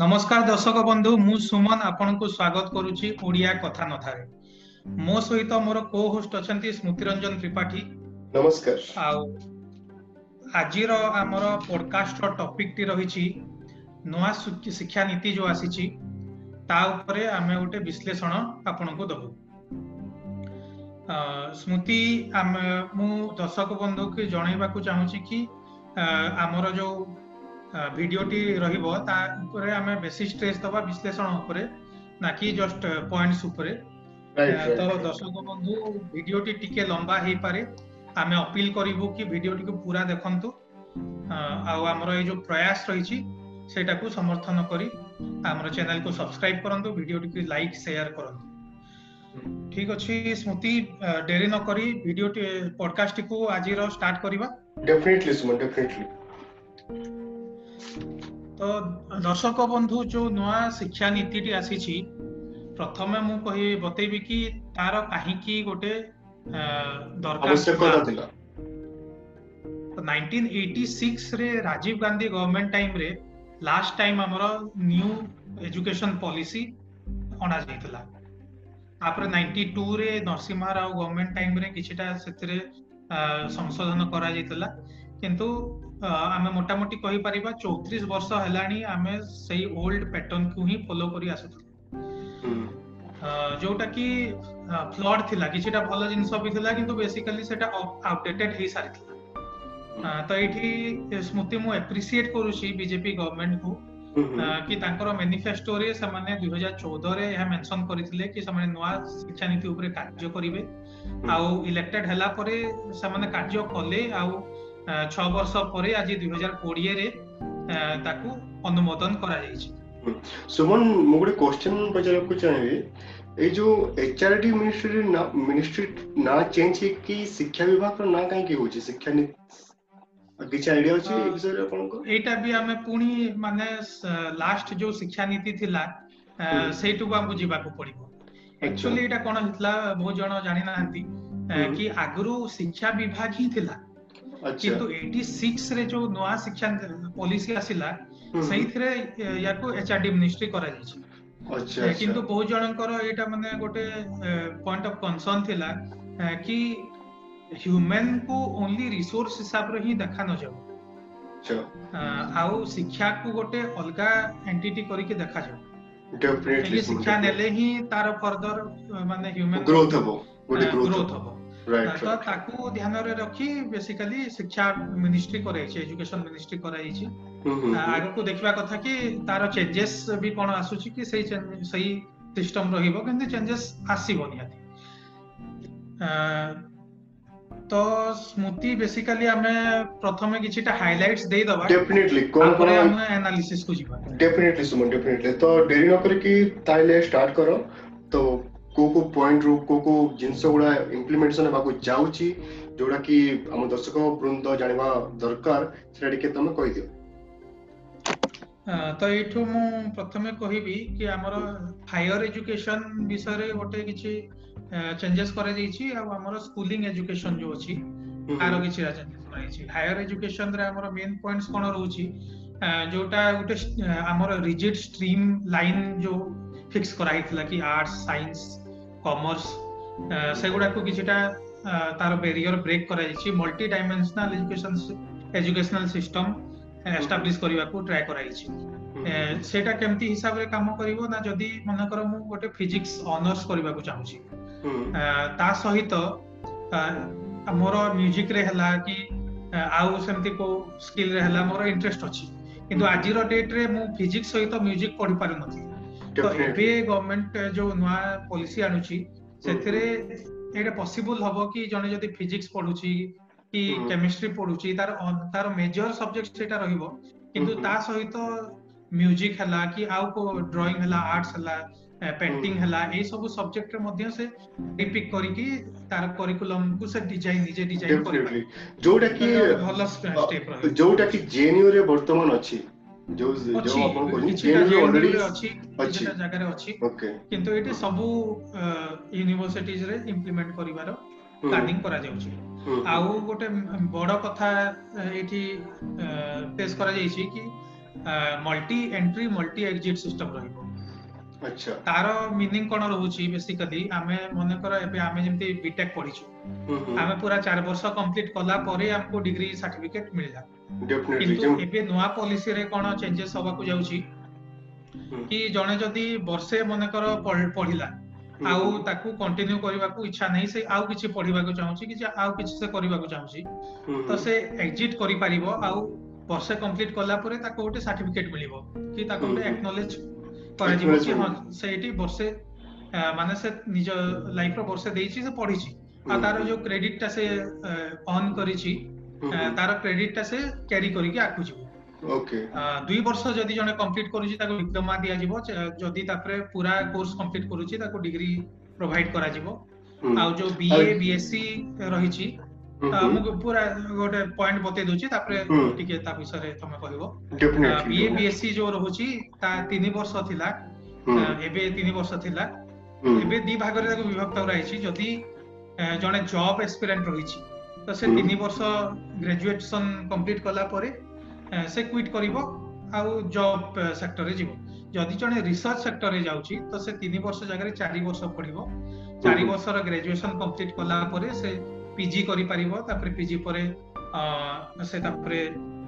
ନମସ୍କାର ଦର୍ଶକ ବନ୍ଧୁ ମୁଁ ସୁମନ ଆପଣଙ୍କୁ ସ୍ଵାଗତ କରୁଛି ଓଡ଼ିଆ କଥା ନଥାରେ ମୋ ସହିତ ମୋର କୋ ହୋଷ୍ଟ ଅଛନ୍ତି ସ୍ମୃତି ରଞ୍ଜନ ତ୍ରିପାଠୀ ନମସ୍କାର ଆଉ ଆଜିର ଆମର ପଡକାଷ୍ଟର ଟପିକଟି ରହିଛି ନୂଆ ଶିକ୍ଷାନୀତି ଯୋଉ ଆସିଛି ତା ଉପରେ ଆମେ ଗୋଟେ ବିଶ୍ଲେଷଣ ଆପଣଙ୍କୁ ଦବୁ ସ୍ମୃତି ଆମେ ମୁଁ ଦର୍ଶକ ବନ୍ଧୁକୁ ଜଣେଇବାକୁ ଚାହୁଁଛି କି ଆମର ଯୋଉ ଭିଡ଼ିଓଟି ରହିବ ତା ଉପରେ ଆମେ ବେଶୀ ଷ୍ଟ୍ରେସ୍ ଦବା ବିଶ୍ଳେଷଣ ଉପରେ ନା କି ଜଷ୍ଟ ପଏଣ୍ଟସ ଉପରେ ତ ଦର୍ଶକ ବନ୍ଧୁ ଭିଡ଼ିଓଟି ଟିକେ ଲମ୍ବା ହେଇପାରେ ଆମେ ଅପିଲ କରିବୁ କି ଭିଡ଼ିଓଟିକୁ ପୁରା ଦେଖନ୍ତୁ ଆଉ ଆମର ଏଇ ଯୋଉ ପ୍ରୟାସ ରହିଛି ସେଇଟାକୁ ସମର୍ଥନ କରି ଆମର ଚ୍ୟାନେଲକୁ ସବସ୍କ୍ରାଇବ କରନ୍ତୁ ଭିଡ଼ିଓଟିକୁ ଲାଇକ୍ ସେୟାର କରନ୍ତୁ ଠିକ ଅଛି ସ୍ମୃତି ଡେରି ନ କରି ଭିଡ଼ିଓ ପଡକାଷ୍ଟ କୁ ଆଜିର ଷ୍ଟାର୍ଟ କରିବା ଡେଫିନେଟଲି ସୁମନ ଡେଫିନେଟଲି ତ ଦର୍ଶକ ବନ୍ଧୁ ଯୋଉ ନୂଆ ଶିକ୍ଷା ନୀତିଟି ଆସିଛି ପ୍ରଥମେ ମୁଁ କହିବି ବତେଇବି କି ତାର କାହିଁକି ଗୋଟେ ଦରକାର ନାଇନଟିନ୍ ଏଇଟି ସିକ୍ସରେ ରାଜୀବ ଗାନ୍ଧୀ ଗଭର୍ଣ୍ଣମେଣ୍ଟ ଟାଇମ୍ରେ ଲାଷ୍ଟ ଟାଇମ ଆମର ନ୍ୟୁ ଏଜୁକେସନ ପଲିସି ଅଣାଯାଇଥିଲା ତାପରେ ନାଇଣ୍ଟି ଟୁରେ ନରସିମ୍ହା ରାଓ ଗଭର୍ଣ୍ଣମେଣ୍ଟ ଟାଇମ୍ରେ କିଛିଟା ସେଥିରେ ସଂଶୋଧନ କରାଯାଇଥିଲା କିନ୍ତୁ ଆମେ ମୋଟାମୋଟି କହିପାରିବା ଚଉତିରିଶ ବର୍ଷ ହେଲାଣି ଆମେ ସେଇ ଓଲ୍ଡ ପ୍ୟାଟର୍ନକୁ ହିଁ ଫଲୋ କରି ଆସୁଥିଲେ ଯୋଉଟା କି ଫ୍ଲଡ ଥିଲା କିଛିଟା ଭଲ ଜିନିଷ ବି ଥିଲା କିନ୍ତୁ ବେସିକାଲି ସେଟା ଆଉଟଡେଟେଡ ହେଇସାରିଥିଲା ତ ଏଇଠି ସ୍ମୃତି ମୁଁ ଆପ୍ରିସିଏଟ କରୁଛି ବିଜେପି ଗଭର୍ଣ୍ଣମେଣ୍ଟକୁ କି ତାଙ୍କର ମ୍ୟାନିଫେଷ୍ଟୋରେ ସେମାନେ ଦୁଇ ହଜାର ଚଉଦରେ ଏହା ମେନସନ କରିଥିଲେ କି ସେମାନେ ନୂଆ ଶିକ୍ଷାନୀତି ଉପରେ କାର୍ଯ୍ୟ କରିବେ ଆଉ ଇଲେକ୍ଟେଡ ହେଲା ପରେ ସେମାନେ କାର୍ଯ୍ୟ କଲେ ଆଉ ছ ବର୍ଷ ପରେ ଆଜି ଦୁଇ ହଜାର କୋଡିଏରେ ତାକୁ ଅନୁମୋଦନ କରାଯାଇଛି ସୁମନ ମୁଁ ଗୋଟେ କ୍ୱେଶ୍ଚନ୍ ପଚାରିବାକୁ ଚାହିଁବି ଏଇ ଯୋଉ ଏଚଆରଡି ମିନିଷ୍ଟ୍ରି ମିନିଷ୍ଟ୍ରି ନାଁ ଚେଞ୍ଜ ହେଇକି ଶିକ୍ଷା ବିଭାଗର ନାଁ କାହିଁକି ହଉଛି ଶିକ୍ଷା କିଛି ଆଇଡିଆ ଅଛି ଏ ବିଷୟରେ ଆପଣଙ୍କ ଏଇଟା ବି ଆମେ ପୁଣି ମାନେ ଲାଷ୍ଟ ଯୋଉ ଶିକ୍ଷାନୀତି ଥିଲା ସେଇଠୁକୁ ଆମକୁ ଯିବାକୁ ପଡିବ ଆକ୍ଚୁଆଲି ଏଇଟା କଣ ହେଇଥିଲା ବହୁତ ଜଣ ଜାଣିନାହାନ୍ତି କି ଆଗରୁ ଶିକ୍ଷା ବିଭାଗ ହିଁ ଥିଲା କିନ୍ତୁ ଏଇଟି ସିକ୍ସ ରେ ଯୋଉ ନୂଆ ଶିକ୍ଷା ପଲିସି ଆସିଲା ସେଇଥିରେ ୟାକୁ ଏଚଆରଡି ମିନିଷ୍ଟ୍ରି କରାଯାଇଛି କିନ୍ତୁ ବହୁତ ଜଣଙ୍କର ଏଇଟା ମାନେ ଗୋଟେ ପଏଣ୍ଟ ଅଫ କନସର୍ନ ଥିଲା କି ହ୍ୟୁମେନ୍ କୁ ଓନ୍ଲି ରିସୋର୍ସ ହିସାବରେ ହିଁ ଦେଖା ନଯାଉ ଆଉ ଶିକ୍ଷାକୁ ଗୋଟେ ଅଲଗା ଏଣ୍ଟିଟି କରିକି ଦେଖାଯାଉ ଶିକ୍ଷା ନେଲେ ହିଁ ତାର ଫର୍ଦର ମାନେ ହ୍ୟୁମେନ୍ ଗ୍ରୋଥ ହବ ଗ୍ରୋଥ ହବ ତ ତାକୁ ଧ୍ୟାନରେ ରଖି ବେସିକାଲି ଶିକ୍ଷା ମିନିଷ୍ଟ୍ରି କରାଯାଇଛି ଏଜୁକେସନ ମିନିଷ୍ଟ୍ରି କରାଯାଇଛି ଆଗକୁ ଦେଖିବା କଥା କି ତାର ଚେଞ୍ଜେସ୍ ବି କଣ ଆସୁଛି କି ସେଇ ସେଇ ସିଷ୍ଟମ ରହିବ କିନ୍ତୁ ଚେଞ୍ଜେସ୍ ଆସିବ ନିହାତି ତ ସ୍ମୃତି ବେସିକାଲି ଆମେ ପ୍ରଥମେ କିଛିଟା ହାଇଲାଇଟ୍ସ ଦେଇଦବା ଡେଫିନେଟଲି କଣ କଣ ଆମେ ଆନାଲିସିସ୍ କୁ ଯିବା ଡେଫିନେଟଲି ସୁମନ ଡେଫିନେଟଲି ତ ଡେରି ନ କରିକି ତାହେଲେ ଷ୍ଟାର୍ଟ କର କୋଉ କୋଉ ପଏଣ୍ଟରୁ କୋଉ କୋଉ ଜିନିଷ ଗୁଡା ଇମ୍ପ୍ଲିମେଣ୍ଟେସନ ହେବାକୁ ଯାଉଛି ଯୋଉଟା କି ଆମ ଦର୍ଶକ ବୃନ୍ଦ ଜାଣିବା ଦରକାର ସେଟା ଟିକେ ତମେ କହିଦିଅ ତ ଏଇଠୁ ମୁଁ ପ୍ରଥମେ କହିବି କି ଆମର ହାୟର ଏଜୁକେସନ ବିଷୟରେ ଗୋଟେ କିଛି ଚେଞ୍ଜେସ୍ କରାଯାଇଛି ଆଉ ଆମର ସ୍କୁଲିଂ ଏଜୁକେସନ ଯୋଉ ଅଛି ତାର କିଛି ଚେଞ୍ଜେସ୍ କରାଯାଇଛି ହାୟର ଏଜୁକେସନରେ ଆମର ମେନ୍ ପଏଣ୍ଟସ୍ କଣ ରହୁଛି ଯୋଉଟା ଗୋଟେ ଆମର ରିଜିଡ୍ ଷ୍ଟ୍ରିମ୍ ଲାଇନ ଯୋଉ ଫିକ୍ସ କରାହେଇଥିଲା କି ଆର୍ଟ୍ସ ସାଇନ୍ସ কমার্স সেগুড়াকু কিছুটা তার ব্যারিয়র ব্রেক କରାଯାଇଛି multi dimensional education educational system establish କରିବାକୁ ଟ୍ରାଏ କରାଯାଇଛି ସେଇଟା କେମିତି ହିସାବରେ କାମ କରିବ ନା ଯଦି ମନେକର ମୁଁ ଗୋଟେ ଫିଜିକ୍ସ ଅନର୍ସ କରିବାକୁ ଚାହୁଁଛି ତା ସହିତ ମୋର ମ୍ୟୁଜିକରେ ହେଲା କି ଆଉ ସେମିତି କୋଉ ସ୍କିଲରେ ହେଲା ମୋର ଇଣ୍ଟରେଷ୍ଟ ଅଛି କିନ୍ତୁ ଆଜିର ଡେଟରେ ମୁଁ ଫିଜିକ୍ସ ସହିତ ମ୍ୟୁଜିକ ପଢି ପାରୁନଥିଲି ତ ଏବେ ଗଭର୍ଣ୍ଣମେଣ୍ଟ ଯୋଉ ନୂଆ ପଲିସି ଆଣୁଛି ସେଥିରେ ଏଇଟା ପସିବୁଲ ହବ କି ଜଣେ ଯଦି ଫିଜିକ୍ସ ପଢୁଛି କି କେମିଷ୍ଟ୍ରି ପଢୁଛି ତାର ତାର ମେଜର ସବଜେକ୍ଟ ସେଇଟା ରହିବ କିନ୍ତୁ ତା ସହିତ ମ୍ୟୁଜିକ ହେଲା କି ଆଉ କୋଉ ଡ୍ରଇଂ ହେଲା ଆର୍ଟସ ହେଲା ପେଣ୍ଟିଂ ହେଲା ଏଇ ସବୁ ସବଜେକ୍ଟରେ ମଧ୍ୟ ସେ ରିପିକ୍ କରିକି ତାର କରିକୁଲମକୁ ସେ ଡିଜାଇନ ନିଜେ ଡିଜାଇନ କରିପାରିବେ ଯୋଉଟା କି ଭଲ ଯୋଉଟା କି ଜେଏନୟୁ ବର୍ତ୍ତମାନ ଅଛି ଯୋଉ ଯୋଉ ଆପଣ କହୁଛନ୍ତି ଅଲରେଡି ଅଛି ଜାଗାରେ ଅଛି କିନ୍ତୁ ଏଠି ସବୁ ୟୁନିଭର୍ସିଟିଜ ରେ ଇମ୍ପ୍ଲିମେଣ୍ଟ କରିବାର ପ୍ଲାନିଂ କରାଯାଉଛି ଆଉ ଗୋଟେ ବଡ କଥା ଏଠି ପେଶ କରାଯାଇଛି କି multi entry multi exit system ରହିବ ତାର ମିନିଂ କଣ ରହୁଛି রହୁଛି ଆମେ ମନେକର ଏବେ ଆମେ ଯେମିତି ବିଟେକ୍ ପଢିଛୁ ଆମେ ପୁରା ଚାରି ବର୍ଷ କମ୍ପ୍ଲିଟ କଲା ପରେ ଆମକୁ ଡିଗ୍ରୀ ସାର୍ଟିଫିକେଟ ମିଳିଲା କିନ୍ତୁ ଏବେ ନୂଆ ପଲିସିରେ କଣ ଚେଞ୍ଜେସ ହବାକୁ ଯାଉଛି କି ଜଣେ ଯଦି ବର୍ଷେ ମନେକର ପଢିଲା ଆଉ ତାକୁ କଣ୍ଟିନ୍ୟୁ କରିବାକୁ ଇଚ୍ଛା ନାହିଁ ସେ ଆଉ କିଛି ପଢିବାକୁ ଚାହୁଁଛି କି ଆଉ କିଛି ସେ କରିବାକୁ ଚାହୁଁଛି ତ ସେ ଏକ୍ଜିଟ କରିପାରିବ ଆଉ ବର୍ଷେ କମ୍ପ୍ଲିଟ କଲା ପରେ ତାକୁ ଗୋଟେ ସାର୍ଟିଫିକେଟ ମିଳିବ କି ତାକୁ ଗୋଟେ ଏକ୍ନୋଲେଜ କରାଯିବ କି ହଁ ସେଇଠି ବର୍ଷେ ମାନେ ସେ ନିଜ ଲାଇଫର ବର୍ଷେ ଦେଇଛି ସେ ପଢିଛି ଆଉ ତାର ଯୋଉ କ୍ରେଡିଟଟା ସେ ଅନ୍ କରିଛି ତାର କ୍ରେଡିଟଟା ସେ କ୍ୟାରି କରିକି ଆଗକୁ ଯିବ ଦୁଇ ବର୍ଷ ଯଦି ଜଣେ କମ୍ପ୍ଲିଟ କରୁଛି ତାକୁ ଡିପ୍ଲୋମା ଦିଆଯିବ ଯଦି ତାପରେ ପୁରା କୋର୍ସ କମ୍ପ୍ଲିଟ କରୁଛି ତାକୁ ଡିଗ୍ରୀ ପ୍ରୋଭାଇଡ କରାଯିବ ଆଉ ଯୋଉ ବିଏ ବିଏସ୍ସି ରହିଛି ମୁଁ ପୁରା ଗୋଟେ ପଏଣ୍ଟ ବତେଇ ଦଉଛି ତାପରେ ଟିକେ ତା ବିଷୟରେ ତମେ କହିବ ବିଏ ବିଏସସି ଯୋଉ ରହୁଛି ତା ତିନି ବର୍ଷ ଥିଲା ଏବେ ତିନି ବର୍ଷ ଥିଲା ଏବେ ଦି ଭାଗରେ ତାକୁ ବିଭକ୍ତ କରାଯାଇଛି ଯଦି ଜଣେ ଜବ୍ ଏକ୍ସପେରିଏଣ୍ଟ ରହିଛି ତ ସେ ତିନି ବର୍ଷ ଗ୍ରାଜୁଏସନ କମ୍ପ୍ଲିଟ କଲା ପରେ ସେ କ୍ୱିଟ୍ କରିବ ଆଉ ଜବ୍ ସେକ୍ଟରରେ ଯିବ ଯଦି ଜଣେ ରିସର୍ଚ୍ଚ ସେକ୍ଟରରେ ଯାଉଛି ତ ସେ ତିନି ବର୍ଷ ଜାଗାରେ ଚାରି ବର୍ଷ ପଢିବ ଚାରି ବର୍ଷର ଗ୍ରାଜୁଏସନ କମ୍ପ୍ଲିଟ କଲା ପରେ ସେ ପିଜି କରିପାରିବ ତାପରେ ପିଜି ପରେ ସେ ତାପରେ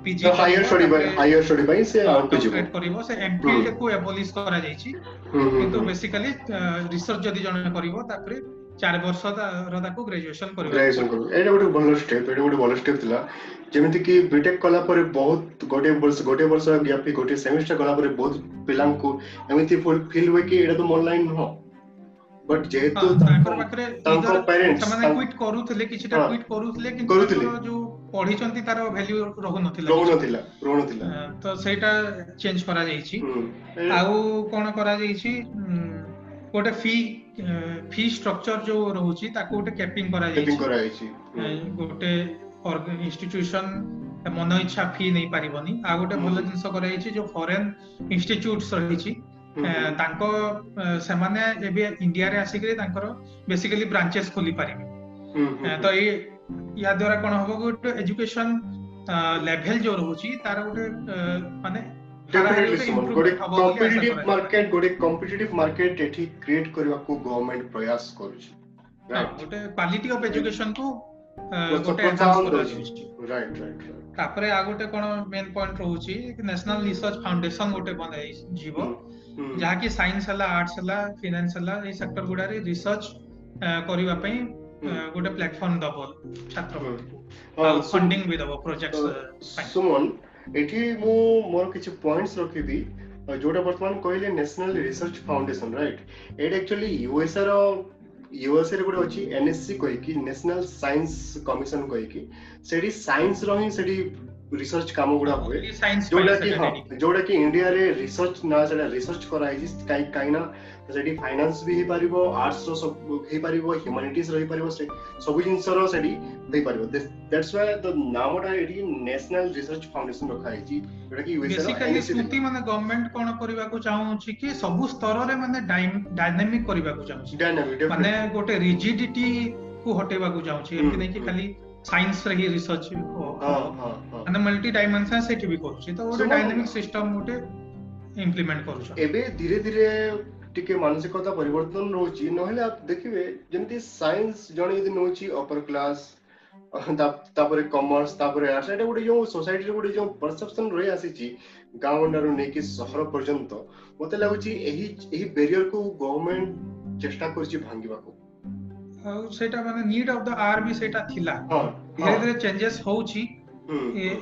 ପିଜି ହାୟର ଷ୍ଟଡି ପାଇଁ ହାୟର ଷ୍ଟଡି ପାଇଁ ସେ ଆଉଟକୁ ଯିବ କରିବ ସେ ଏମଫିଲ୍ କୁ ଏବୋଲିଶ କରାଯାଇଛି କିନ୍ତୁ ବେସିକାଲି ରିସର୍ଚ୍ଚ ଯଦି ଜଣେ କରିବ ତାପରେ ଚାରି ବର୍ଷର ତାକୁ ଗ୍ରାଜୁଏସନ କରିବ ଗ୍ରାଜୁଏସନ କରିବ ଏଇଟା ଗୋଟେ ଭଲ ଷ୍ଟେପ୍ ଏଇଟା ଗୋଟେ ଭଲ ଷ୍ଟେପ୍ ଥିଲା ଯେମିତି କି ବିଟେକ୍ କଲା ପରେ ବହୁତ ଗୋଟେ ବର୍ଷ ଗୋଟେ ବର୍ଷ ଗ୍ୟାପ୍ ଗୋଟେ ସେମିଷ୍ଟର କଲା ପରେ ବହୁତ ପିଲାଙ୍କୁ ଏମିତି ଫିଲ୍ ହୁଏ କି ଏଇଟା ତ ମୋ ଲାଇନ୍ ନୁହଁ ବଟ୍ ଯେହେତୁ ତାଙ୍କ ପାଖରେ ତାଙ୍କ ପ୍ୟାରେଣ୍ଟସ୍ ସେମାନେ କ୍ୱିଟ୍ କରୁଥିଲେ କିଛିଟା କ୍ୱିଟ୍ କରୁଥିଲେ କିନ୍ତୁ ଯୋଉ ପଢିଛନ୍ତି ତାର ଭ୍ୟାଲ୍ୟୁ ରହୁନଥିଲା ରହୁନଥିଲା ରହୁନଥିଲା ତ ସେଇଟା ଚେଞ୍ଜ କରାଯାଇଛି ଆଉ କଣ କରାଯାଇଛି ଗୋଟେ ଫି ଫି ଷ୍ଟ୍ରକ୍ଚର ଯୋଉ ରହୁଛି ତାକୁ ଗୋଟେ କ୍ୟାପିଂ କରାଯାଇଛି ଗୋଟେ ଇନଷ୍ଟିଚ୍ୟୁସନ ମନ ଇଚ୍ଛା ଫି ନେଇ ପାରିବନି ଆଉ ଗୋଟେ ଭଲ ଜିନିଷ କରାଯାଇଛି ଯୋଉ ଫରେନ୍ ଇନଷ୍ଟିଚ୍ୟୁଟ୍ସ ରହିଛି ତାଙ୍କ ସେମାନେ ଏବେ ଇଣ୍ଡିଆରେ ଆସିକରି ତାଙ୍କର ବେସିକାଲି ବ୍ରାଞ୍ଚେସ୍ ଖୋଲି ପାରିବେ ତ ଏଇ ୟା ଦ୍ଵାରା କଣ ହବ ଗୋଟେ ଏଜୁକେସନ ଲେଭେଲ ଯୋଉ ରହୁଛି ତାର ଗୋଟେ ମାନେ କମ୍ପିଟିଟିଭ ମାର୍କେଟ ଗୋଟେ କମ୍ପିଟିଟିଭ ମାର୍କେଟ ଏଠି କ୍ରିଏଟ କରିବାକୁ ଗଭର୍ଣ୍ଣମେଣ୍ଟ ପ୍ରୟାସ କରୁଛି ଗୋଟେ କ୍ୱାଲିଟି ଅଫ ଏଜୁକେସନ କୁ ଗୋଟେ ରାଇଟ ରାଇଟ ତାପରେ ଆଉ ଗୋଟେ କଣ ମେନ୍ ପଏଣ୍ଟ ରହୁଛି ନ୍ୟାସନାଲ ରିସର୍ଚ୍ଚ ଫାଉଣ୍ଡେସନ ଗୋଟେ ବନାଯିବ ଯାହାକି ସାଇନ୍ସ ହେଲା ଆର୍ଟସ ହେଲା ଫିନାନ୍ସ ହେଲା ଏଇ ସେକ୍ଟର ଗୁଡାରେ ରିସର୍ଚ୍ଚ କରିବା ପାଇଁ ଗୋଟେ ପ୍ଲାଟଫର୍ମ ଦବ ଛାତ୍ରମାନଙ୍କୁ ଫଣ୍ଡିଂ ବି ଦବ ପ୍ରୋଜେକ୍ଟ ସୁମନ ଏଠି ମୁଁ ମୋର କିଛି ପଏଣ୍ଟସ ରଖିବି ଯୋଉଟା ବର୍ତ୍ତମାନ କହିଲେ ନ୍ୟାସନାଲ ରିସର୍ଚ୍ଚ ଫାଉଣ୍ଡେସନ ରାଇଟ ଏଇଟା ଆକ୍ଚୁଆଲି ୟୁଏସଏ ର ୟୁଏସଏରେ ଗୋଟେ ଅଛି ଏନ୍ଏସ୍ସି କହିକି ନ୍ୟାସନାଲ ସାଇନ୍ସ କମିଶନ କହିକି ସେଠି ସାଇନ୍ସର ହିଁ ସେଠି ରିସର୍ଚ୍ଚ କାମ ଗୁଡା ହୁଏ ଯୋଉଟା କି ହଁ ଯୋଉଟା କି ଇଣ୍ଡିଆରେ ରିସର୍ଚ୍ଚ ନା ସେଟା ରିସର୍ଚ୍ଚ କରାହେଇଛି କାହିଁକି ନା ସେଠି ଫାଇନାନ୍ସ ବି ହେଇପାରିବ ଆର୍ଟସର ସବୁ ହେଇପାରିବ ହ୍ୟୁମାନିଟିଜ ରହିପାରିବ ସବୁ ଜିନିଷର ସେଠି ହେଇପାରିବ ଦ୍ୟାଟ୍ସ ୱାଏ ଦ ନାମଟା ଏଠି ନ୍ୟାସନାଲ ରିସର୍ଚ୍ଚ ଫାଉଣ୍ଡେସନ ରଖାହେଇଛି ଯୋଉଟା କି ବେସିକାଲି ସ୍ମୃତି ମାନେ ଗଭର୍ଣ୍ଣମେଣ୍ଟ କଣ କରିବାକୁ ଚାହୁଁଛି କି ସବୁ ସ୍ତରରେ ମାନେ ଡାଇନାମିକ କରିବାକୁ ଚାହୁଁଛି ମାନେ ଗୋଟେ ରିଜିଡିଟି କୁ ହଟେଇବାକୁ ଚାହୁଁଛି ଏମିତି ନାଇଁ କି ଖାଲି ಸೈನ್ಸ್ ರ ಹಿ ರಿಸರ್ಚ್ ಅಂದ್ರೆ ಮಲ್ಟಿ ಡೈಮೆನ್ಷನ್ ସେଠି ବି କରୁଛି ତ ଗୋଟେ ଡାଇନାମିକ ସିଷ୍ଟମ ଗୋଟେ ଇମ୍ପ୍ଲିମେଣ୍ଟ କରୁଛ ଏବେ ଧୀରେ ଧୀରେ ଟିକେ ମାନସିକତା ପରିବର୍ତ୍ତନ ରହୁଛି ନହେଲେ ଆପ ଦେଖିବେ ଯେମିତି ସାଇନ୍ସ ଜଣେ ଯଦି ନେଉଛି ଅପର କ୍ଲାସ ତାପରେ କମର୍ସ ତାପରେ ଆର୍ଟ୍ସ ଏଇଟା ଗୋଟେ ଯୋଉ ସୋସାଇଟିରେ ଗୋଟେ ଯୋଉ ପରସେପ୍ସନ ରହି ଆସିଛି ଗାଁ ଗଣ୍ଡାରୁ ନେଇକି ସହର ପର୍ଯ୍ୟନ୍ତ ମତେ ଲାଗୁଛି ଏହି ଏହି ବ୍ୟାରିୟରକୁ ଗଭର୍ଣ୍ଣମେଣ୍ଟ ଚେଷ୍ଟା କରୁଛି ଭାଙ୍ଗିବାକୁ সেটা মানে নিড অফ দ আর্মি সেটা থিলা ধীরে ধীরে চেঞ্জেস হଉଛି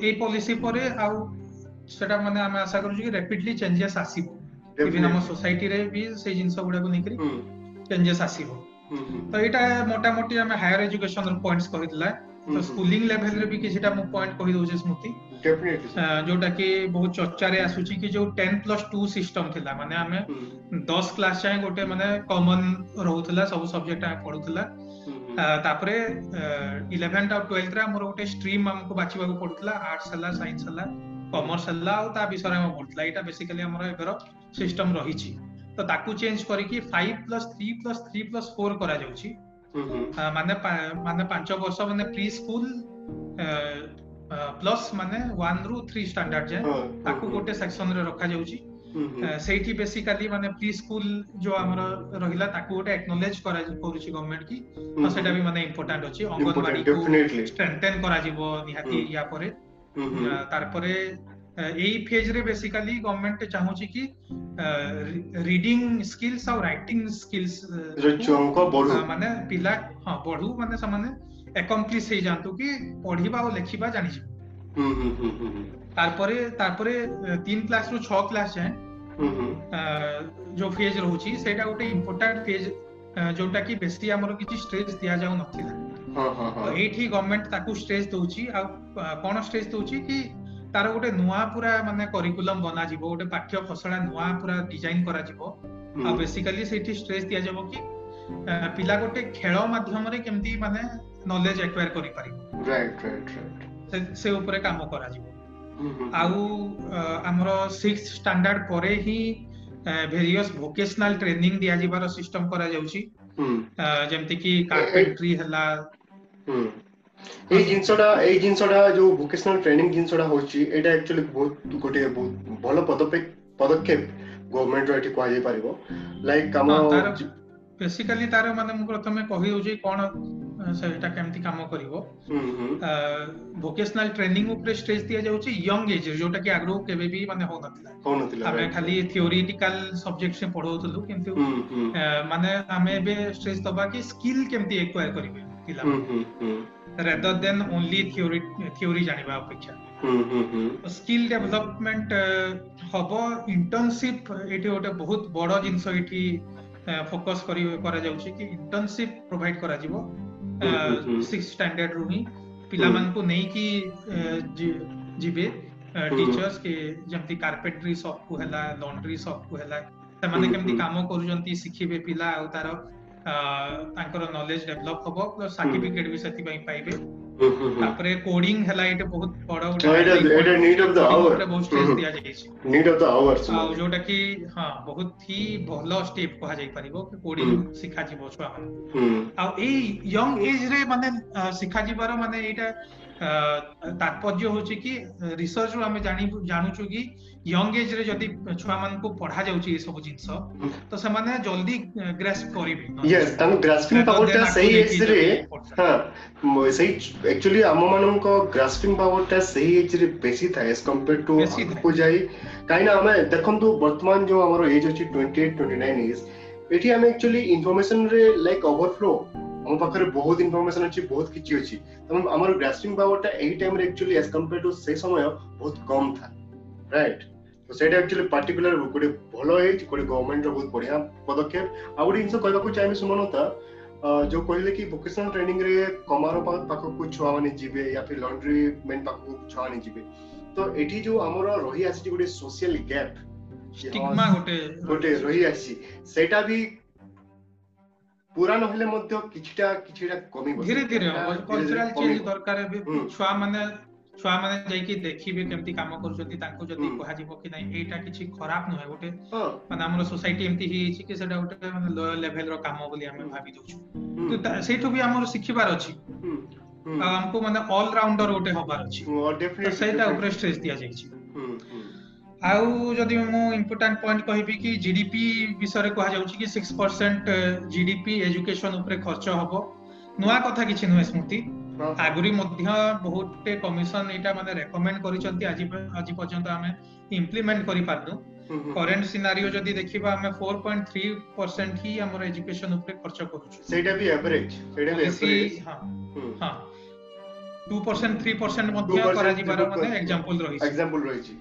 এই পলিসি পরে আউ সেটা মানে আমি আশা করছি কি র্যাপিডলি চেঞ্জেস আসিব ইভিন আম সোসাইটি রে বি সেই জিনিস গুড়াকু নেকি চেঞ্জেস আসিব তো এটা মোটামুটি আমি হায়ার এডুকেশন পয়েন্টস কহিলা ତ ସ୍କୁଲିଂ ଲେଭେଲରେ ବି କିଛିଟା ମୁଁ ପଏଣ୍ଟ କହିଦଉଛି ସ୍ମୃତି ଯୋଉଟା କି ବହୁତ ଚର୍ଚ୍ଚାରେ ଆସୁଛି କି ଯୋଉ ଟେନ୍ ପ୍ଲସ୍ ଟୁ ସିଷ୍ଟମ ଥିଲା ମାନେ ଆମେ ଦଶ କ୍ଲାସ ଯାଏଁ ଗୋଟେ ମାନେ କମନ ରହୁଥିଲା ସବୁ ସବଜେକ୍ଟ ଆମେ ପଢୁଥିଲା ତାପରେ ଇଲେଭେନ୍ଥ ଆଉ ଟୁଏଲ୍ଥରେ ଆମର ଗୋଟେ ଷ୍ଟ୍ରିମ୍ ଆମକୁ ବାଛିବାକୁ ପଡୁଥିଲା ଆର୍ଟସ୍ ହେଲା ସାଇନ୍ସ ହେଲା କମର୍ସ ହେଲା ଆଉ ତା ବିଷୟରେ ଆମେ ପଢୁଥିଲା ଏଇଟା ବେସିକାଲି ଆମର ଏବେର ସିଷ୍ଟମ ରହିଛି ତ ତାକୁ ଚେଞ୍ଜ କରିକି five plus three plus three plus four କରାଯାଉଛି ମାନେ ମାନେ ପାଞ୍ଚ ବର୍ଷ ମାନେ ପ୍ରି ସ୍କୁଲ ପ୍ଲସ୍ ମାନେ ୱାନ୍ ରୁ ଥ୍ରୀ ଷ୍ଟାଣ୍ଡାର୍ଡ ଯାଏ ତାକୁ ଗୋଟେ ସେକ୍ସନରେ ରଖାଯାଉଛି ସେଇଠି ବେସିକାଲି ମାନେ ପ୍ରି ସ୍କୁଲ ଯୋଉ ଆମର ରହିଲା ତାକୁ ଗୋଟେ ଆକ୍ନୋଲେଜ କରୁଛି ଗଭର୍ଣ୍ଣମେଣ୍ଟ କି ତ ସେଇଟା ବି ମାନେ ଇମ୍ପୋର୍ଟାଣ୍ଟ ଅଛି ଅଙ୍ଗନବାଡିକୁ ଷ୍ଟ୍ରେଣ୍ଟେନ୍ କରାଯିବ ନିହାତି ୟା ପରେ ତାର ପରେ यही फेज रे बेसिकली गवर्नमेंट चाहूची कि रीडिंग स्किल्स और राइटिंग स्किल्स माने पिला हां बढ़ू माने समान एकम्प्लिश हे जानतु कि पढ़िबा और लेखिबा जानि जे तारपरे तारपरे 3 क्लास रो 6 क्लास जाए जो फेज रहउची सेटा गोटे इंपोर्टेंट फेज जोटा कि बेसी हमर किछि स्ट्रेस दिया जाउ नथिला हां हां हां तो एठी गवर्नमेंट ताकू स्ट्रेस दउची आ कोन स्ट्रेस दउची कि ତାର ଗୋଟେ ନୂଆ ପୁରା ମାନେ କରିକୁଲମ ବନାଯିବ ଗୋଟେ ପାଠ୍ୟ ଖସଡ଼ା ନୂଆ ପୁରା ଡିଜାଇନ କରାଯିବ ଆଉ ବେସିକାଲି ସେଇଠି ଷ୍ଟ୍ରେସ୍ ଦିଆଯିବ କି ପିଲା ଗୋଟେ ଖେଳ ମାଧ୍ୟମରେ କେମିତି ମାନେ ନଲେଜ ଆକ୍ୱାର କରିପାରିବ ସେ ଉପରେ କାମ କରାଯିବ ଆଉ ଆମର ସିକ୍ସ ଷ୍ଟାଣ୍ଡାର୍ଡ ପରେ ହିଁ ଭେରିୟସ୍ ଭୋକେସନାଲ ଟ୍ରେନିଂ ଦିଆଯିବାର ସିଷ୍ଟମ କରାଯାଉଛି ଯେମିତିକି କି କାର୍ପେଣ୍ଟ୍ରି ହେଲା ଏଇ ଜିନିଷଟା ଏଇ ଜିନିଷଟା ଯୋଉ ଭୋକେସନାଲ ଟ୍ରେନିଂ ଜିନିଷଟା ହଉଛି ଏଇଟା ଆକ୍ଚୁଆଲି ବହୁତ ଗୋଟେ ବହୁତ ଭଲ ପଦକ୍ଷେପ ଗଭର୍ଣ୍ଣମେଣ୍ଟର ଏଠି କୁହାଯାଇ ପାରିବ ଲାଇକ୍ ଆମ ବେସିକାଲି ତାର ମାନେ ମୁଁ ପ୍ରଥମେ କହିଦେଉଛି କଣ ସେଇଟା କେମିତି କାମ କରିବ ଭୋକେସନାଲ ଟ୍ରେନିଂ ଉପରେ ଷ୍ଟ୍ରେସ୍ ଦିଆଯାଉଛି ୟଙ୍ଗ ଏଜରେ ଯୋଉଟା କି ଆଗରୁ କେବେ ବି ମାନେ ହଉନଥିଲା ଆମେ ଖାଲି ଥିଓରିଟିକାଲ ସବଜେକ୍ଟରେ ପଢଉଥିଲୁ କିନ୍ତୁ ମାନେ ଆମେ ଏବେ ଷ୍ଟ୍ରେସ୍ ଦବା କି ସ୍କିଲ୍ କେମିତି ଏକ୍ୱାର କରିବେ ପିଲା rather than only theory theory जानिबा अपेक्षा स्किल हम्म, डेवलपमेंट हम्म, हम्म। तो हब इंटर्नशिप एटी ओटे बहुत बड़ जिंस एटी फोकस करि करा जाउ कि इंटर्नशिप प्रोवाइड करा जिवो 6 स्टैंडर्ड रुही पिला मान को नै कि जिबे टीचर्स के जेंति कारपेंटरी शॉप को हला लॉन्ड्री शॉप को हला त माने केमति काम करू जंती सिखिबे पिला आ तारो ତାଙ୍କର ନଲେଜ ଡେଭଲପ ହବ ପ୍ଲସ ସାର୍ଟିଫିକେଟ ବି ସେଥିପାଇଁ ପାଇବେ ତାପରେ କୋଡିଂ ହେଲା ଏଇଟା ବହୁତ ବଡ ଗୋଟେ ନିଡ୍ ଅଫ ଦ ଆୱାର ବହୁତ ଷ୍ଟ୍ରେସ୍ ଦିଆଯାଇଛି ନିଡ୍ ଅଫ ଦ ଆୱାର ଆଉ ଯୋଉଟା କି ହଁ ବହୁତ ହି ଭଲ ଷ୍ଟେପ୍ କୁହାଯାଇ ପାରିବ କି କୋଡିଂ ଶିଖାଯିବ ଛୁଆମାନଙ୍କୁ ଆଉ ଏଇ ୟଙ୍ଗ ଏଜ୍ ରେ ମାନେ ଶିଖାଯିବାର ମାନେ ଏଇଟା तात्पर्य हूँ कि रिसर्च रु आम जानूचु कि यंग एज रे जदि छुआ मान को पढ़ा जाउची ये सब जिंस तो से माने जल्दी ग्रेस्प करिबे यस तन ग्रेस्पिंग पावर ता सही एज रे हां सही एक्चुअली आम मन को ग्रेस्पिंग पावर ता सही एज रे बेसी था एज कंपेयर टू को जाई काईना ना हमें देखन तो वर्तमान जो हमरो एज अछि 28 29 एज एठी हमें एक्चुअली इंफॉर्मेशन रे लाइक ओवरफ्लो ଆମ ପାଖରେ ବହୁତ ଇନଫର୍ମେସନ ଅଛି ବହୁତ କିଛି ଅଛି ତେଣୁ ଆମର ଗ୍ରାସ୍ପିଂ ପାୱାରଟା ଏଇ ଟାଇମରେ ଆକ୍ଚୁଆଲି ଆଜ୍ କମ୍ପେୟାର ଟୁ ସେ ସମୟ ବହୁତ କମ୍ ଥାଏ ରାଇଟ୍ ତ ସେଇଟା ଆକ୍ଚୁଆଲି ପାର୍ଟିକୁଲାର ଗୋଟେ ଭଲ ହେଇଛି ଗୋଟେ ଗଭର୍ଣ୍ଣମେଣ୍ଟର ବହୁତ ବଢିଆ ପଦକ୍ଷେପ ଆଉ ଗୋଟେ ଜିନିଷ କହିବାକୁ ଚାହିଁବି ସୁମନତା ଯୋଉ କହିଲେ କି ଭୋକେସନାଲ ଟ୍ରେନିଂ ରେ କମାର ପାଖକୁ ଛୁଆମାନେ ଯିବେ ୟା ଫିର ଲଣ୍ଡ୍ରି ମେନ୍ ପାଖକୁ ଛୁଆମାନେ ଯିବେ ତ ଏଠି ଯୋଉ ଆମର ରହି ଆସିଛି ଗୋଟେ ସୋସିଆଲ ଗ୍ୟାପ୍ ଗୋଟେ ରହି ଆସିଛି ସେଇଟା ବି ପୁରାଣ ହେଲେ ମଧ୍ୟ କିଛିଟା କିଛିଟା କମିବ ଧୀରେ ଧୀରେ କଲଚରାଲ ଚେଞ୍ଜ ଦରକାର ଏବେ ଛୁଆମାନେ ଛୁଆମାନେ ଯାଇକି ଦେଖିବେ କେମିତି କାମ କରୁଛନ୍ତି ତାଙ୍କୁ ଯଦି କୁହାଯିବ କି ନାଇଁ ଏଇଟା କିଛି ଖରାପ ନୁହେଁ ଗୋଟେ ମାନେ ଆମର ସୋସାଇଟି ଏମିତି ହେଇଯାଇଛି କି ସେଟା ଗୋଟେ ମାନେ ଲୋ ଲେଭେଲର କାମ ବୋଲି ଆମେ ଭାବି ଦଉଛୁ ତ ସେଇଠୁ ବି ଆମର ଶିଖିବାର ଅଛି ଆମକୁ ମାନେ ଅଲ ରାଉଣ୍ଡର ଗୋଟେ ହବାର ଅଛି ସେଇଟା ଉପରେ ଷ୍ଟ୍ରେସ୍ ଦିଆଯାଇଛି ଆଉ ଯଦି ମୁଁ ଇମ୍ପୋର୍ଟାଣ୍ଟ ପଏଣ୍ଟ କହିବି କି ଜିଡିପି ବିଷୟରେ କୁହାଯାଉଛି କି ସିକ୍ସ ପରସେଣ୍ଟ ଜିଡିପି ଏଜୁକେସନ ଉପରେ ଖର୍ଚ୍ଚ ହବ ନୂଆ କଥା କିଛି ନୁହେଁ ସ୍ମୃତି ଆଗରୁ ମଧ୍ୟ ବହୁତ କମିଶନ ଏଇଟା ମାନେ ରେକମେଣ୍ଡ କରିଛନ୍ତି ଆଜି ଆଜି ପର୍ଯ୍ୟନ୍ତ ଆମେ ଇମ୍ପ୍ଲିମେଣ୍ଟ କରିପାରୁନୁ କରେଣ୍ଟ ସିନାରିଓ ଯଦି ଦେଖିବା ଆମେ ପଏଣ୍ଟ ଥ୍ରୀ ପରସେଣ୍ଟ ହିଁ ଆମର ଏଜୁକେସନ ଉପରେ ଖର୍ଚ୍ଚ କରୁଛୁ ସେଇଟା ବି ଏଭରେଜ ସେଇଟା ବି ଏଭରେଜ ହଁ ହଁ 2% ପରସେଣ୍ଟ ମଧ୍ୟ କରାଯିବାର ମଧ୍ୟ ଏକ୍ସାମ୍ପଲ ରହିଛି ଏକ୍ସାମ୍ପଲ ରହିଛି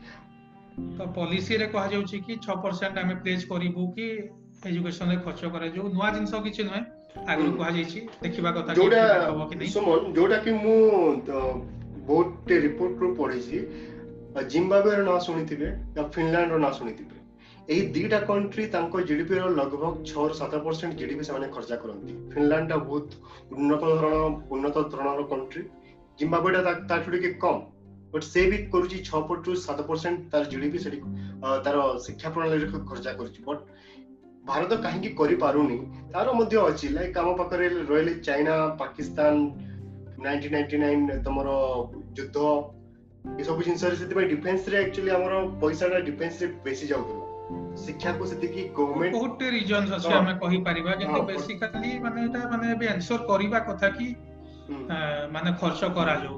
ତ ପଲିସିରେ କୁହାଯାଉଛି କି ଛଅ ପରସେଣ୍ଟ ଆମେ ପ୍ଲେଜ୍ କରିବୁ କି ଏଜୁକେସନରେ ଖର୍ଚ୍ଚ କରାଯିବ ନୂଆ ଜିନିଷ କିଛି ନୁହେଁ ଆଗରୁ କୁହାଯାଇଛି ଦେଖିବା କଥା ଯୋଉଟା ସୁମନ ଯୋଉଟା କି ମୁଁ ବହୁତ ରିପୋର୍ଟରୁ ପଢିଛି ର ନାଁ ଶୁଣିଥିବେ ଆଉ ଫିନଲାଣ୍ଡର ନାଁ ଶୁଣିଥିବେ ଏହି ଦୁଇଟା କଣ୍ଟ୍ରି ତାଙ୍କ ଜିଡିପିର ଲଗଭଗ ଛଅରୁ ସାତ ପରସେଣ୍ଟ ଜିଡିପି ସେମାନେ ଖର୍ଚ୍ଚ କରନ୍ତି ଫିନଲାଣ୍ଡଟା ବହୁତ ଉନ୍ନତ ଧରଣ ଉନ୍ନତ ଧରଣର କଣ୍ଟ୍ରି ତା ତାଠୁ ଟିକେ କମ୍ ବଟ୍ ସେ ବି କରୁଛି ଛଅ ପଟରୁ ସାତ ପରସେଣ୍ଟ ତାର ଜିଡିପି ସେଠି ତାର ଶିକ୍ଷା ପ୍ରଣାଳୀରେ ଖର୍ଚ୍ଚ କରୁଛି ବଟ୍ ଭାରତ କାହିଁକି କରିପାରୁନି ତାର ମଧ୍ୟ ଅଛି ଲାଇକ୍ ଆମ ପାଖରେ ରହିଲେ ଚାଇନା ପାକିସ୍ତାନ ତମର ଯୁଦ୍ଧ ଏସବୁ ଜିନିଷରେ ସେଥିପାଇଁ ଡିଫେନ୍ସରେ ଆକ୍ଚୁଆଲି ଆମର ପଇସାଟା ଡିଫେନ୍ସରେ ବେଶୀ ଯାଉଥିଲା ଶିକ୍ଷାକୁ ସେତିକି ଗଭର୍ଣ୍ଣମେଣ୍ଟ ବହୁତ ରିଜନ୍ସ ଅଛି ଆମେ କହିପାରିବା କିନ୍ତୁ ବେସିକାଲି ମାନେ ଏଇଟା ମାନେ ଏବେ ଆନ୍ସର କରିବା କଥା କି ମାନେ ଖର୍ଚ୍ଚ କରାଯାଉ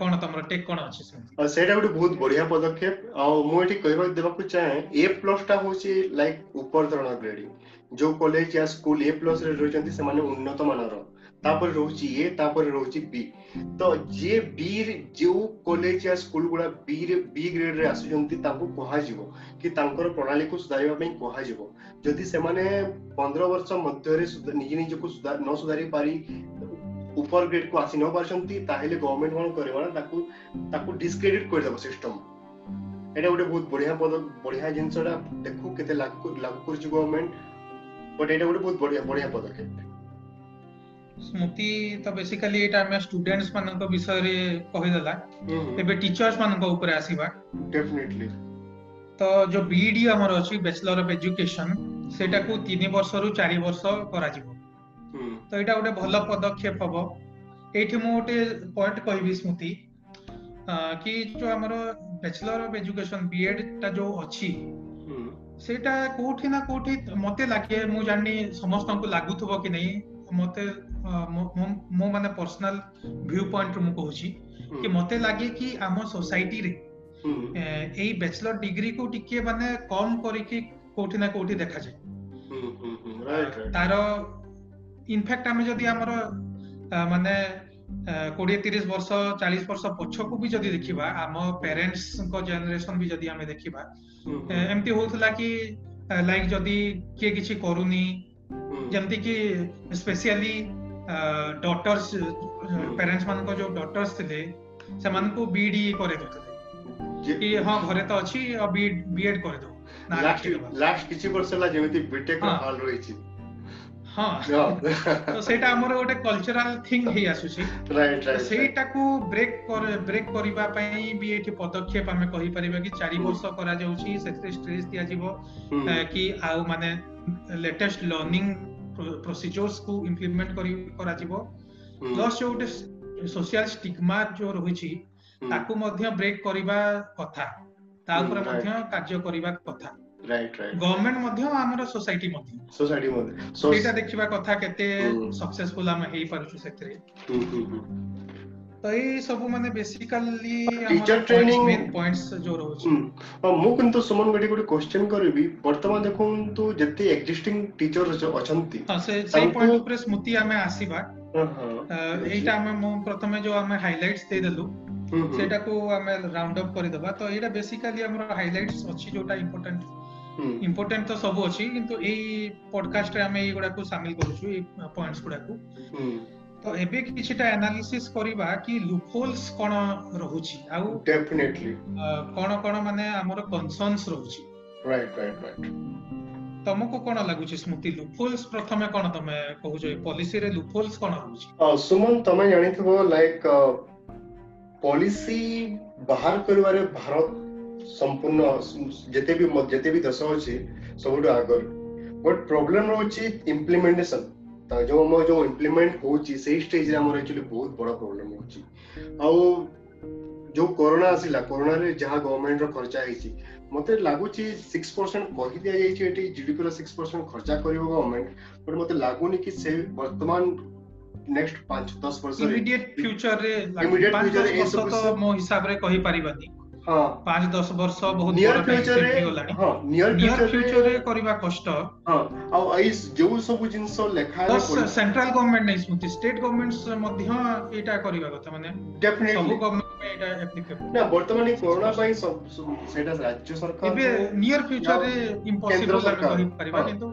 କଣ ତମର ଟେକ୍ କଣ ଅଛି ସେମିତି ସେଇଟା ଗୋଟେ ବହୁତ ବଢିଆ ପଦକ୍ଷେପ ଆଉ ମୁଁ ଏଠି କହିବାକୁ ଦେବାକୁ ଚାହେଁ ଏ ପ୍ଲସ୍ ଟା ହଉଛି ଲାଇକ୍ ଉପର ଧରଣ ଗ୍ରେଡିଂ ଯୋଉ କଲେଜ ୟା ସ୍କୁଲ ଏ ପ୍ଲସ୍ ରେ ରହିଛନ୍ତି ସେମାନେ ଉନ୍ନତ ମାନର ତାପରେ ରହୁଛି ଏ ତାପରେ ରହୁଛି ବି ତ ଯିଏ ବି ଯୋଉ କଲେଜ ୟା ସ୍କୁଲ ଗୁଡା ବି ରେ ବି ଗ୍ରେଡ୍ ରେ ଆସୁଛନ୍ତି ତାଙ୍କୁ କୁହାଯିବ କି ତାଙ୍କର ପ୍ରଣାଳୀକୁ ସୁଧାରିବା ପାଇଁ କୁହାଯିବ ଯଦି ସେମାନେ ପନ୍ଦର ବର୍ଷ ମଧ୍ୟରେ ନିଜ ନିଜକୁ ନ ସୁଧାରି ପାରି ଉପର ଗ୍ରେଡକୁ ଆସି ନ ପାରୁଛନ୍ତି ତାହେଲେ ଗଭର୍ଣ୍ଣମେଣ୍ଟ କ'ଣ କରିବ ନା ତାକୁ ତାକୁ ଡିସକ୍ରେଡିଟ୍ କରିଦେବ ସିଷ୍ଟମ ଏଇଟା ଗୋଟେ ବହୁତ ବଢିଆ ବଢିଆ ଜିନିଷଟା ଦେଖୁ କେତେ ଲାଗୁ କରୁଛି ଗଭର୍ଣ୍ଣମେଣ୍ଟ ବଟ ଏଇଟା ଗୋଟେ ବହୁତ ବଢିଆ ବଢିଆ ପଦକ୍ଷେପ ସ୍ମୃତି ତ ବେସିକାଲି ଏଇଟା ଆମେ ଷ୍ଟୁଡେଣ୍ଟସ ମାନଙ୍କ ବିଷୟରେ କହିଦେଲା ଏବେ ଟିଚର୍ସ ମାନଙ୍କ ଉପରେ ଆସିବା ଡେଫିନେଟଲି ତ ଯୋଉ ବିଇଡି ଆମର ଅଛି ବ୍ୟାଚଲର ଅଫ ଏଜୁକେସନ ସେଟାକୁ ତିନି ବର୍ଷରୁ ଚାରି ବର୍ଷ କରାଯିବ ତ ଏଇଟା ଗୋଟେ ଭଲ ପଦକ୍ଷେପ ହବ ଏଇଠି ମୁଁ ଗୋଟେ ପଏଣ୍ଟ କହିବି ସ୍ମୃତି କି ଯୋଉ ଆମର ବ୍ୟାଚଲର ଅଫ ଏଜୁକେସନ ବିଏଡ୍ଟା ଟା ଯୋଉ ଅଛି ସେଇଟା କୋଉଠି ନା କୋଉଠି ମତେ ଲାଗେ ମୁଁ ଜାଣିନି ସମସ୍ତଙ୍କୁ ଲାଗୁଥିବ କି ନାହିଁ ମତେ ମୋ ମାନେ ପର୍ସନାଲ ଭ୍ୟୁ ପଏଣ୍ଟରୁ ମୁଁ କହୁଛି କି ମତେ ଲାଗେ କି ଆମ ସୋସାଇଟିରେ ଏଇ ବ୍ୟାଚଲର ଡିଗ୍ରୀକୁ ଟିକେ ମାନେ କମ କରିକି କୋଉଠି ନା କୋଉଠି ଦେଖାଯାଏ ତାର ইনফ্যাক্ট ଆମେ ଯଦି ଆମର ମାନେ କୋଡିଏ ତିରିଶ ବର୍ଷ ଚାଳିଶ ବର୍ଷ ପଛକୁ ବି ଯଦି ଦେଖିବା ଆମ ପ୍ୟାରେଣ୍ଟସଙ୍କ ଜେନେରେସନ ବି ଯଦି ଆମେ ଦେଖିବା ଏମିତି ହଉଥିଲା କି ଲାଇକ୍ ଯଦି କିଏ କିଛି କରୁନି ଯେମିତି କି ସ୍ପେସିଆଲି ଡଟର୍ସ ପ୍ୟାରେଣ୍ଟସ ମାନଙ୍କ ଯୋଉ ଡଟର୍ସ ଥିଲେ ସେମାନଙ୍କୁ ବିଡ୍ ଇଏ କରେଇ ଦଉଥିଲେ କି ହଁ ଘରେ ତ ଅଛି ଆଉ ବିଏଡ୍ କରିଦଉ ଲାଷ୍ଟ କିଛି ବର୍ଷ ହେଲା ଯେମିତି ବିଟେକ୍ ର ହାଲ ରହିଛି ହଁ ସେଇଟା ଆମର ଗୋଟେ କଲଚରାଲ ଥିଙ୍ଗ ହେଇ ଆସୁଛି ସେଇଟାକୁ ବ୍ରେକ୍ ବ୍ରେକ୍ କରିବା ପାଇଁ ବି ଏଠି ପଦକ୍ଷେପ ଆମେ କହିପାରିବା କି ଚାରି ବର୍ଷ କରାଯାଉଛି ସେଥିରେ ଷ୍ଟ୍ରେସ୍ ଦିଆଯିବ କି ଆଉ ମାନେ ଲେଟେଷ୍ଟ ଲର୍ଣ୍ଣିଂ ପ୍ରୋସିଜର୍ସ କୁ ଇମ୍ପ୍ଲିମେଣ୍ଟ କରି କରାଯିବ ପ୍ଲସ୍ ଯୋଉ ଗୋଟେ ସୋସିଆଲ ଷ୍ଟିଗ୍ମା ଯୋଉ ରହିଛି ତାକୁ ମଧ୍ୟ ବ୍ରେକ୍ କରିବା କଥା ତା ଉପରେ ମଧ୍ୟ କାର୍ଯ୍ୟ କରିବା କଥା ରାଇଟ ରାଇଟ ଗଭର୍ଣ୍ଣମେଣ୍ଟ ମଧ୍ୟ ଆମର ସୋସାଇଟି ମଧ୍ୟ ସୋସାଇଟି ମଧ୍ୟ ସେଇଟା ଦେଖିବା କଥା କେତେ ସକ୍ସେସଫୁଲ ଆମେ ହେଇପାରୁଛୁ ସେଥିରେ ତ ଏଇ ସବୁ ମାନେ basically teacher training main points ଯୋଉ ରହୁଛି ମୁଁ କିନ୍ତୁ ସୁମନ ଗଡି ଗୋଟେ କ୍ୱେଶ୍ଚନ କରିବି ବର୍ତ୍ତମାନ ଦେଖନ୍ତୁ ଯେତେ ଏକ୍ସିଷ୍ଟିଂ ଟିଚର ଅଛନ୍ତି ସେଇ ପଏଣ୍ଟ ଉପରେ ସ୍ମୃତି ଆମେ ଆସିବା ଏଇଟା ଆମେ ମୁଁ ପ୍ରଥମେ ଯୋଉ ଆମେ ହାଇଲାଇଟ୍ସ ଦେଇଦେଲୁ ସେଇଟାକୁ ଆମେ ରାଉଣ୍ଡ ଅପ୍ କରିଦେବା ତ ଏଇଟା ବେସିକାଲି ଆମର ହାଇଲାଇଟ୍ସ ଅଛି ଯୋଉଟା ଇମ୍ପୋର୍ଟାଣ୍ଟ ইম্পর্টান্ট ତ ସବୁ ଅଛି କିନ୍ତୁ ଏଇ ପଡକାଷ୍ଟରେ ଆମେ ଏଇଗୁଡାକୁ ସାମିଲ କରୁଛୁ ଏଇ ପଏଣ୍ଟସ ଗୁଡାକୁ ତ ଏବେ କିଛିଟା ଆନାଲିସିସ୍ କରିବା କି ଲୁପହୋଲ୍ସ କଣ ରହୁଛି ଆଉ ଡେଫିନେଟଲି କଣ କଣ ମାନେ ଆମର କନସର୍ନସ୍ ରହୁଛି ରାଇଟ୍ ରାଇଟ୍ ରାଇଟ୍ ତମକୁ କଣ ଲାଗୁଛି ସ୍ମୃତି ଲୁପହୋଲ୍ସ ପ୍ରଥମେ କଣ ତମେ କହୁଛ ପଲିସିରେ ଲୁପହୋଲ୍ସ କଣ ରହୁଛି ସୁମନ ତମେ ଜାଣିଥିବ ଲାଇକ୍ ପଲିସି ବାହାର କରିବାରେ ଭାରତ সম্পূর্ণ যেতে ବି ଯେତେ ବି ଦେଶ ଅଛି ସବୁଠୁ ଆଗରେ ବଟ୍ ପ୍ରୋବ୍ଲେମ୍ ରହୁଛି ଇମ୍ପ୍ଲିମେଣ୍ଟେସନ୍ ଯୋଉ ଆମ ଯୋଉ ଇମ୍ପ୍ଲିମେଣ୍ଟ ହଉଛି ସେଇ ଷ୍ଟେଜରେ ଆମର ଆକ୍ଚୁଆଲି ବହୁତ ବଡ଼ ପ୍ରୋବ୍ଲେମ୍ ହଉଛି ଆଉ ଯୋଉ କରୋନା ଆସିଲା କରୋନାରେ ଯାହା ଗଭର୍ଣ୍ଣମେଣ୍ଟର ଖର୍ଚ୍ଚା ହେଇଛି ମତେ ଲାଗୁଛି ସିକ୍ସ ପରସେଣ୍ଟ କହି ଦିଆଯାଇଛି ଏଠି ଜିଡିପିର ସିକ୍ସ ପରସେଣ୍ଟ ଖର୍ଚ୍ଚା କରିବ ଗଭର୍ଣ୍ଣମେଣ୍ଟ ବଟ୍ ମତେ ଲାଗୁନି କି ସେ ବର୍ତ୍ତମାନ ନେକ୍ସଟ ପାଞ୍ଚ ଦଶ ବର୍ଷ ଇମିଡିଏଟ୍ ଫ୍ୟୁଚରରେ ଇମିଡିଏଟ୍ ଫ୍ୟୁଚରରେ ମୋ ହିସାବରେ କହିପାରିବାନି ପାଞ୍ଚ ଦଶ ବର୍ଷ ବହୁତ ଫ୍ୟୁଚରରେ କରିବା କଷ୍ଟ ଆଉ ଏଇ ଯୋଉ ସବୁ ଜିନିଷ ଲେଖା ସେଣ୍ଟ୍ରାଲ ଗଭର୍ଣ୍ଣମେଣ୍ଟ ନେଇ ସ୍ମୃତି ଷ୍ଟେଟ ଗଭର୍ଣ୍ଣମେଣ୍ଟ ମଧ୍ୟ ଏଇଟା କରିବା କଥା ମାନେ ସବୁ ଗଭର୍ଣ୍ଣମେଣ୍ଟ ପାଇଁ ଏଇଟା ଆପ୍ଲିକେବଲ ନା ବର୍ତ୍ତମାନ ଏଇ କରୋନା ପାଇଁ ସେଇଟା ରାଜ୍ୟ ସରକାର ଏବେ ନିୟର ଫ୍ୟୁଚରରେ ଇମ୍ପସିବଲ ଆମେ କହିପାରିବା କିନ୍ତୁ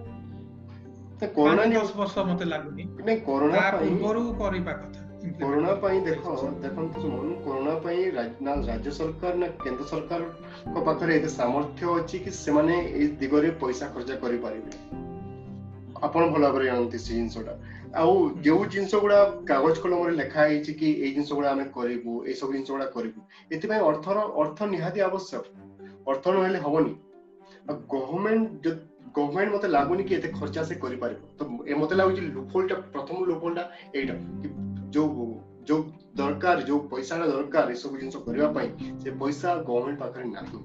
କରୋନା ଦଶ ବର୍ଷ ମତେ ଲାଗୁନି ନାଇଁ କରୋନା ପୂର୍ବରୁ କରିବା କଥା করোନା ପାଇଁ ଦେଖ ଦେଖନ୍ତୁ ଶୁଣନ୍ତୁ କରୋନା ପାଇଁ ନା ରାଜ୍ୟ ସରକାର ନା କେନ୍ଦ୍ର ସରକାରଙ୍କ ପାଖରେ ଏତେ ସାମର୍ଥ୍ୟ ଅଛି କି ସେମାନେ ଏଇ ଦିଗରେ ପଇସା ଖର୍ଚ୍ଚ କରିପାରିବେ ଆପଣ ଭଲ ଭାବରେ ଜାଣନ୍ତି ସେ ଜିନିଷଟା ଆଉ ଯୋଉ ଜିନିଷ ଗୁଡା କାଗଜ କଲମରେ ଲେଖା ହେଇଛି କି ଏଇ ଜିନିଷ ଗୁଡା ଆମେ କରିବୁ ଏଇ ସବୁ ଜିନିଷ ଗୁଡା କରିବୁ ଏଥିପାଇଁ ଅର୍ଥର ଅର୍ଥ ନିହାତି ଆବଶ୍ୟକ ଅର୍ଥ ନହେଲେ ହବନି ଆଉ ଗଭର୍ଣ୍ଣମେଣ୍ଟ ଗଭର୍ଣ୍ଣମେଣ୍ଟ ମତେ ଲାଗୁନି କି ଏତେ ଖର୍ଚ୍ଚା ସେ କରିପାରିବ ତ ମତେ ଲାଗୁଛି ଲୁଫୋଲଟା ପ୍ରଥମ ଲୁଫୋଲଟା ଏଇଟା ଯୋଉ ଯୋଉ ଦରକାର ଯୋଉ ପଇସାଟା ଦରକାର ଏସବୁ ଜିନିଷ କରିବା ପାଇଁ ସେ ପଇସା ଗଭର୍ଣ୍ଣମେଣ୍ଟ ପାଖରେ ନାହିଁ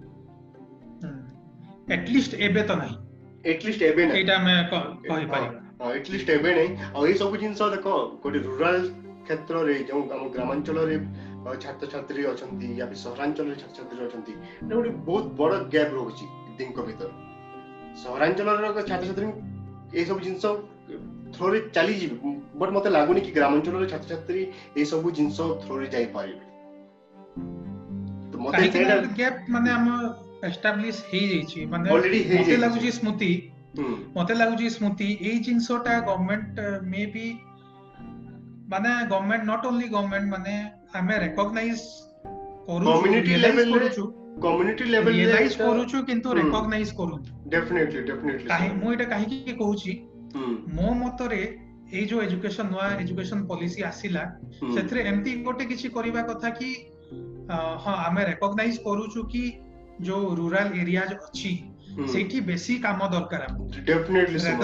ଆଟଲିଷ୍ଟ ଏବେ ତ ନାହିଁ ଆଟଲିଷ୍ଟ ଏବେ ନାହିଁ ଏଇଟା ଆମେ କହିପାରିବା ଆଟଲିଷ୍ଟ ଏବେ ନାହିଁ ଆଉ ଏଇ ସବୁ ଜିନିଷ ଦେଖ ଗୋଟେ ରୁରାଲ କ୍ଷେତ୍ରରେ ଯୋଉ ଆମ ଗ୍ରାମାଞ୍ଚଳରେ ଛାତ୍ରଛାତ୍ରୀ ଅଛନ୍ତି ୟା ବି ସହରାଞ୍ଚଳରେ ଛାତ୍ରଛାତ୍ରୀ ଅଛନ୍ତି ଏଇଟା ଗୋଟେ ବହୁତ ବଡ ଗ୍ୟାପ୍ ରହୁଛି ଦିଙ୍କ ଭିତରେ ସହରାଞ୍ଚଳର ଛାତ୍ରଛାତ୍ରୀ ଏଇସବୁ ଜିନିଷ থ্রোরে চালিয়ে যাবে বট মতে লাগুনি কি গ্রামাঞ্চলের ছাত্রছাত্রী এই সব জিনিস থ্রোরে যাই পারিবে তো মতে সেটা গ্যাপ মানে আম এস্টাবলিশ হই যাইছি মানে অলরেডি হই যাইছি মতে লাগুছি স্মৃতি মতে লাগুছি স্মৃতি এই জিনিসটা গভর্নমেন্ট মেবি মানে গভর্নমেন্ট নট অনলি গভর্নমেন্ট মানে আমি রেকগনাইজ করু কমিউনিটি লেভেল করুছু কমিউনিটি লেভেল রিয়েলাইজ করুছু কিন্তু রেকগনাইজ করু ডেফিনেটলি ডেফিনেটলি কাহি মু এটা কাহি কি কহুছি ମୋ ମତରେ ଏଇ ଯୋଉ ଏଜୁକେସନ ନୂଆ ଏଜୁକେସନ ପଲିସି ଆସିଲା ସେଥିରେ ଏମିତି ଗୋଟେ କିଛି କରିବା କଥା କି ହଁ ଆମେ ରେକଗ୍ନାଇଜ କରୁଛୁ କି ଯୋଉ ରୁରାଲ ଏରିଆ ଅଛି ସେଇଠି ବେଶୀ କାମ ଦରକାର ଆମକୁ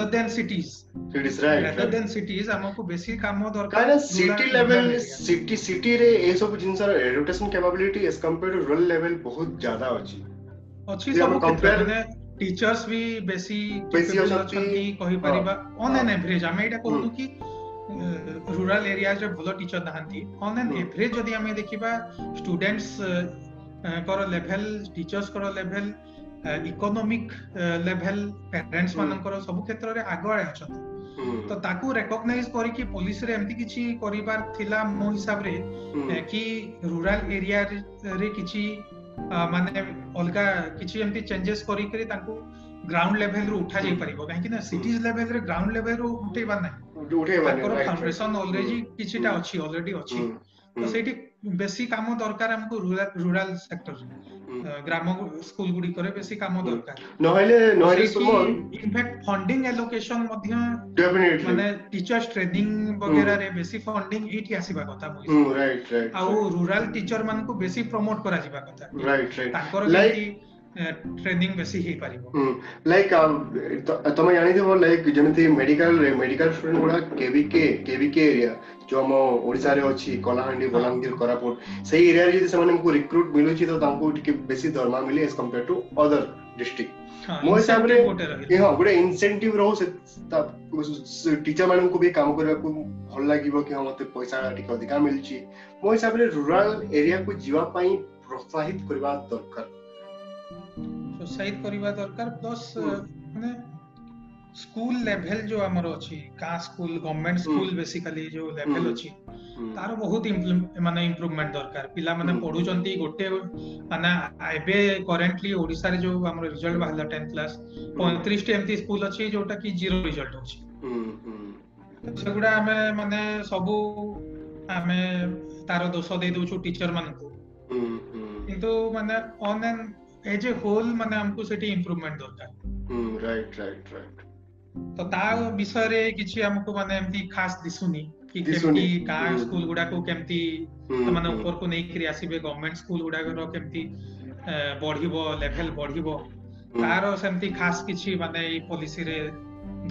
ବେଶୀ କାମ ଦରକାର ସିଟି ଲେଭେଲ ସିଟି ସିଟିରେ ଏସବୁ ଜିନିଷର education capability as compare to rural level ବହୁତ ଜ୍ୟାଦା ଅଛି ଅଛି ସବୁ କମ୍ପେୟାର ଟିଚର୍ସ ବି ବେଶୀ ଅଛନ୍ତି କହିପାରିବା ଅନ୍ ଆନ୍ ଏଭରେଜ ଆମେ ଏଇଟା କହୁଛୁ କି ରୁରାଲ ଏରିଆରେ ଭଲ ଟିଚର ନାହାନ୍ତି ଅନ୍ ଆନ୍ ଏଭରେଜ ଯଦି ଆମେ ଦେଖିବା ଷ୍ଟୁଡେଣ୍ଟସଙ୍କର ଲେଭେଲ ଟିଚର୍ସଙ୍କର ଲେଭେଲ ଇକୋନୋମିକ ଲେଭେଲ ପ୍ୟାରେଣ୍ଟସ ମାନଙ୍କର ସବୁ କ୍ଷେତ୍ରରେ ଆଗୁଆଡ଼େ ଅଛନ୍ତି ତ ତାକୁ ରେକଗ୍ନାଇଜ କରିକି ପୋଲିସରେ ଏମିତି କିଛି କରିବାର ଥିଲା ମୋ ହିସାବରେ କି ରୁରାଲ ଏରିଆରେ କିଛି ମାନେ ଅଲଗା କିଛି ଏମିତି ଚେଞ୍ଜେସ୍ କରିକିରି ତାଙ୍କୁ ଗ୍ରାଉଣ୍ଡ ଲେଭେଲରୁ ଉଠା ଯାଇପାରିବ କାହିଁକି ନା ସିଟିଜ ଲେଭେଲରେ ଗ୍ରାଉଣ୍ଡ ଲେଭେଲରୁ ଉଠେଇବା ନାହିଁ ତାଙ୍କର ଫାଉଣ୍ଡେସନ ଅଲରେଡି କିଛିଟା ଅଛି ଅଲରେଡି ଅଛି ତ ସେଇଠି ବେଶୀ କାମ ଦରକାର ଆମକୁ ରୁରାଲ ସେକ୍ଟରରେ ଗ୍ରାମ ସ୍କୁଲ ଗୁଡିକରେ ବେଶୀ କାମ ଦରକାର ନହେଲେ ନହେଲେ ଇନଫ୍ୟାକ୍ଟ ଫଣ୍ଡିଂ ଆଲୋକେସନ ମଧ୍ୟ ମାନେ ଟିଚର୍ସ ଟ୍ରେନିଂ ବଗେରାରେ ବେଶୀ ଫଣ୍ଡିଂ ଏଇଠି ଆସିବା କଥା ଆଉ ରୁରାଲ ଟିଚର ମାନଙ୍କୁ ବେଶୀ ପ୍ରମୋଟ କରାଯିବା କଥା ତାଙ୍କର ट्रेनिंग वैसे ही पारी हो लाइक तो मैं जानी थी वो लाइक जन थी मेडिकल मेडिकल स्टूडेंट बड़ा केवीके केवीके एरिया जो हम ओडिसा रे अछि कोलाहांडी हाँ। बलांगीर कोरापुर सही एरिया जे समान को रिक्रूट मिलु छि तो तांको के बेसी दरमा मिले as compare to other district incentive रहो भी काम करबा हाँ, तो पैसा टिक अधिक एरिया को जीवा पई प्रोत्साहित करबा दरकार ସୋସାଇଟ୍ କରିବା ଦରକାର ପ୍ଲସ୍ ମାନେ ସ୍କୁଲ ଲେଭେଲ ଯୋଉ ଆମର ଅଛି ଗାଁ ସ୍କୁଲ ଗଭର୍ଣ୍ଣମେଣ୍ଟ ସ୍କୁଲ ବେସିକାଲି ଯୋଉ ଲେଭେଲ ଅଛି ତାର ବହୁତ ମାନେ ଇମ୍ପ୍ରୁଭମେଣ୍ଟ ଦରକାର ପିଲାମାନେ ପଢୁଛନ୍ତି ଗୋଟେ ମାନେ ଏବେ କରେଣ୍ଟଲି ଓଡିଶାରେ ଯୋଉ ଆମର ରେଜଲ୍ଟ ବାହାରିଲା ଟେନ୍ଥ କ୍ଲାସ ପଇଁତିରିଶଟି ଏମିତି ସ୍କୁଲ ଅଛି ଯୋଉଟା କି ଜିରୋ ରେଜଲ୍ଟ ଅଛି ସେଗୁଡା ଆମେ ମାନେ ସବୁ ଆମେ ତାର ଦୋଷ ଦେଇ ଦଉଛୁ ଟିଚର ମାନଙ୍କୁ କିନ୍ତୁ ମାନେ on and as a whole મને ଆମକୁ ସେଠି ଇମ୍ପ୍ରୁଭମେଣ୍ଟ ଦରକାର ରାଇଟ ରାଇଟ ରାଇଟ ତ ତା ବିଷୟରେ କିଛି ଆମକୁ ମାନେ ଏମିତି ଖାସ ଦିଶୁନି କି କେମିତି ଗାଁ ସ୍କୁଲ ଗୁଡାକୁ କେମିତି ସେମାନେ ଉପରକୁ ନେଇକିରି ଆସିବେ ଗଭର୍ଣ୍ଣମେଣ୍ଟ ସ୍କୁଲ ଗୁଡାକର କେମିତି ବଢିବ ଲେଭେଲ ବଢିବ ତାର ସେମିତି ଖାସ କିଛି ମାନେ ଏଇ ପଲିସିରେ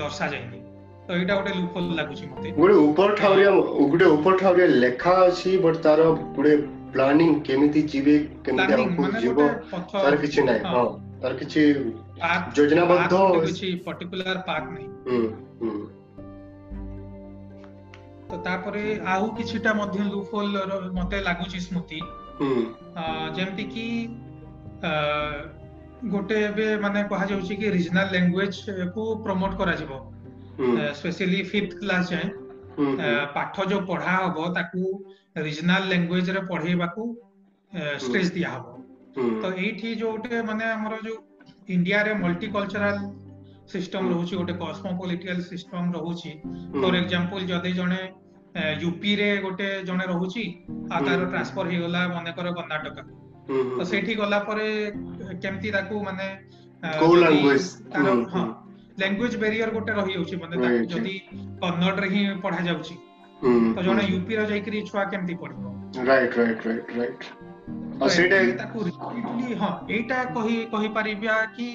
ଦର୍ଶାଯାଇନି ତ ଏଇଟା ଗୋଟେ ଲୁପୋଲ ଲାଗୁଛି ମତେ ଗୋଟେ ଉପର ଠାଉରିଆ ଗୋଟେ ଉପର ଠାଉରିଆ ଲେଖା ଅଛି ବଟ ତାର ଗୋଟେ ପ୍ଲାନିଂ କେମିତି ଯିବେ କେମିତି ଆଗକୁ ଯିବ ତାର କିଛି ନାହିଁ ହଁ ତାର କିଛି ଯୋଜନାବଦ୍ଧ କିଛି ପର୍ଟିକୁଲାର ପାର୍କ ନାହିଁ ତ ତାପରେ ଆଉ କିଛିଟା ମଧ୍ୟ ଲୁଫୋଲ ମତେ ଲାଗୁଛି ସ୍ମୃତି ଯେମିତି କି ଗୋଟେ ଏବେ ମାନେ କୁହାଯାଉଛି କି ରିଜନାଲ ଲାଙ୍ଗୁଏଜ କୁ ପ୍ରମୋଟ କରାଯିବ ସ୍ପେସିଆଲି ଫିଫ୍ଥ କ୍ଲାସ ଯାଏଁ ପାଠ ଯୋଉ ପଢା ହବ ତାକୁ रिजनाल लैंग्वेज रे पढ़ेबा को स्ट्रेस दिया हबो तो एठी जो उठे माने हमरो जो इंडिया रे मल्टीकल्चरल सिस्टम रहूछि गोटे कॉस्मोपॉलिटिकल सिस्टम रहूछि फॉर एग्जांपल जदे जणे यूपी रे गोटे जणे रहूछि आ ट्रांसफर हे गला माने कर कर्नाटक तो सेठी गला परे केमती ताकु माने को लैंग्वेज लैंग्वेज बैरियर गोटे रही होछि माने ताकु जदी कन्नड रे ही पढा जाउछि ତ ଜଣେ ୟୁପିର ଯାଇକିରି ଛୁଆ କେମିତି ପଢିବ ରାଇଟ୍ ରାଇଟ୍ ରାଇଟ୍ ରାଇଟ୍ ତାକୁ ରିପିଟଲି ହଁ ଏଇଟା କହି କହିପାରିବା କି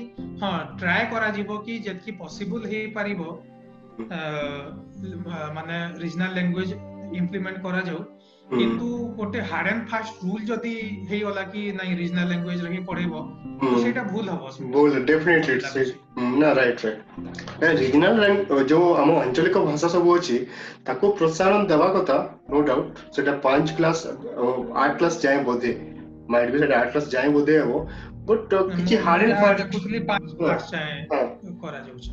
ହଁ ଟ୍ରାଏ କରାଯିବ କି ଯେତିକି ପସିବୁଲ ହେଇପାରିବ ମାନେ ରିଜନାଲ ଲାଙ୍ଗୁଏଜ ଇମ୍ପ୍ଲିମେଣ୍ଟ କରାଯାଉ କିନ୍ତୁ ଗୋଟେ ହାର୍ଡ ଆଣ୍ଡ ଫାଷ୍ଟ ରୁଲ ଯଦି ହେଇଗଲା କି ନାଇଁ ରିଜନାଲ ଲାଙ୍ଗୁଏଜ ରେ ହିଁ ପଢେଇବ ସେଇଟା ଭୁଲ ହବ ଭୁଲ ଡେଫିନେଟଲି ନା ରାଇଟ ରାଇଟ ରିଜନାଲ ଯୋଉ ଆମ ଆଞ୍ଚଳିକ ଭାଷା ସବୁ ଅଛି ତାକୁ ପ୍ରୋତ୍ସାହନ ଦେବା କଥା ନୋ ଡାଉଟ୍ ସେଟା ପାଞ୍ଚ କ୍ଲାସ ଆଠ କ୍ଲାସ ଯାଏଁ ବୋଧେ ମାଇଟ ବି ସେଟା ଆଠ କ୍ଲାସ ଯାଏଁ ବୋଧେ ହେବ ବଟ୍ କିଛି ହାର୍ଡ ଆଣ୍ଡ ଫାଷ୍ଟ ଦେଖୁଥିଲି ପାଞ୍ଚ କ୍ଲାସ ଯାଏଁ କରାଯାଉଛି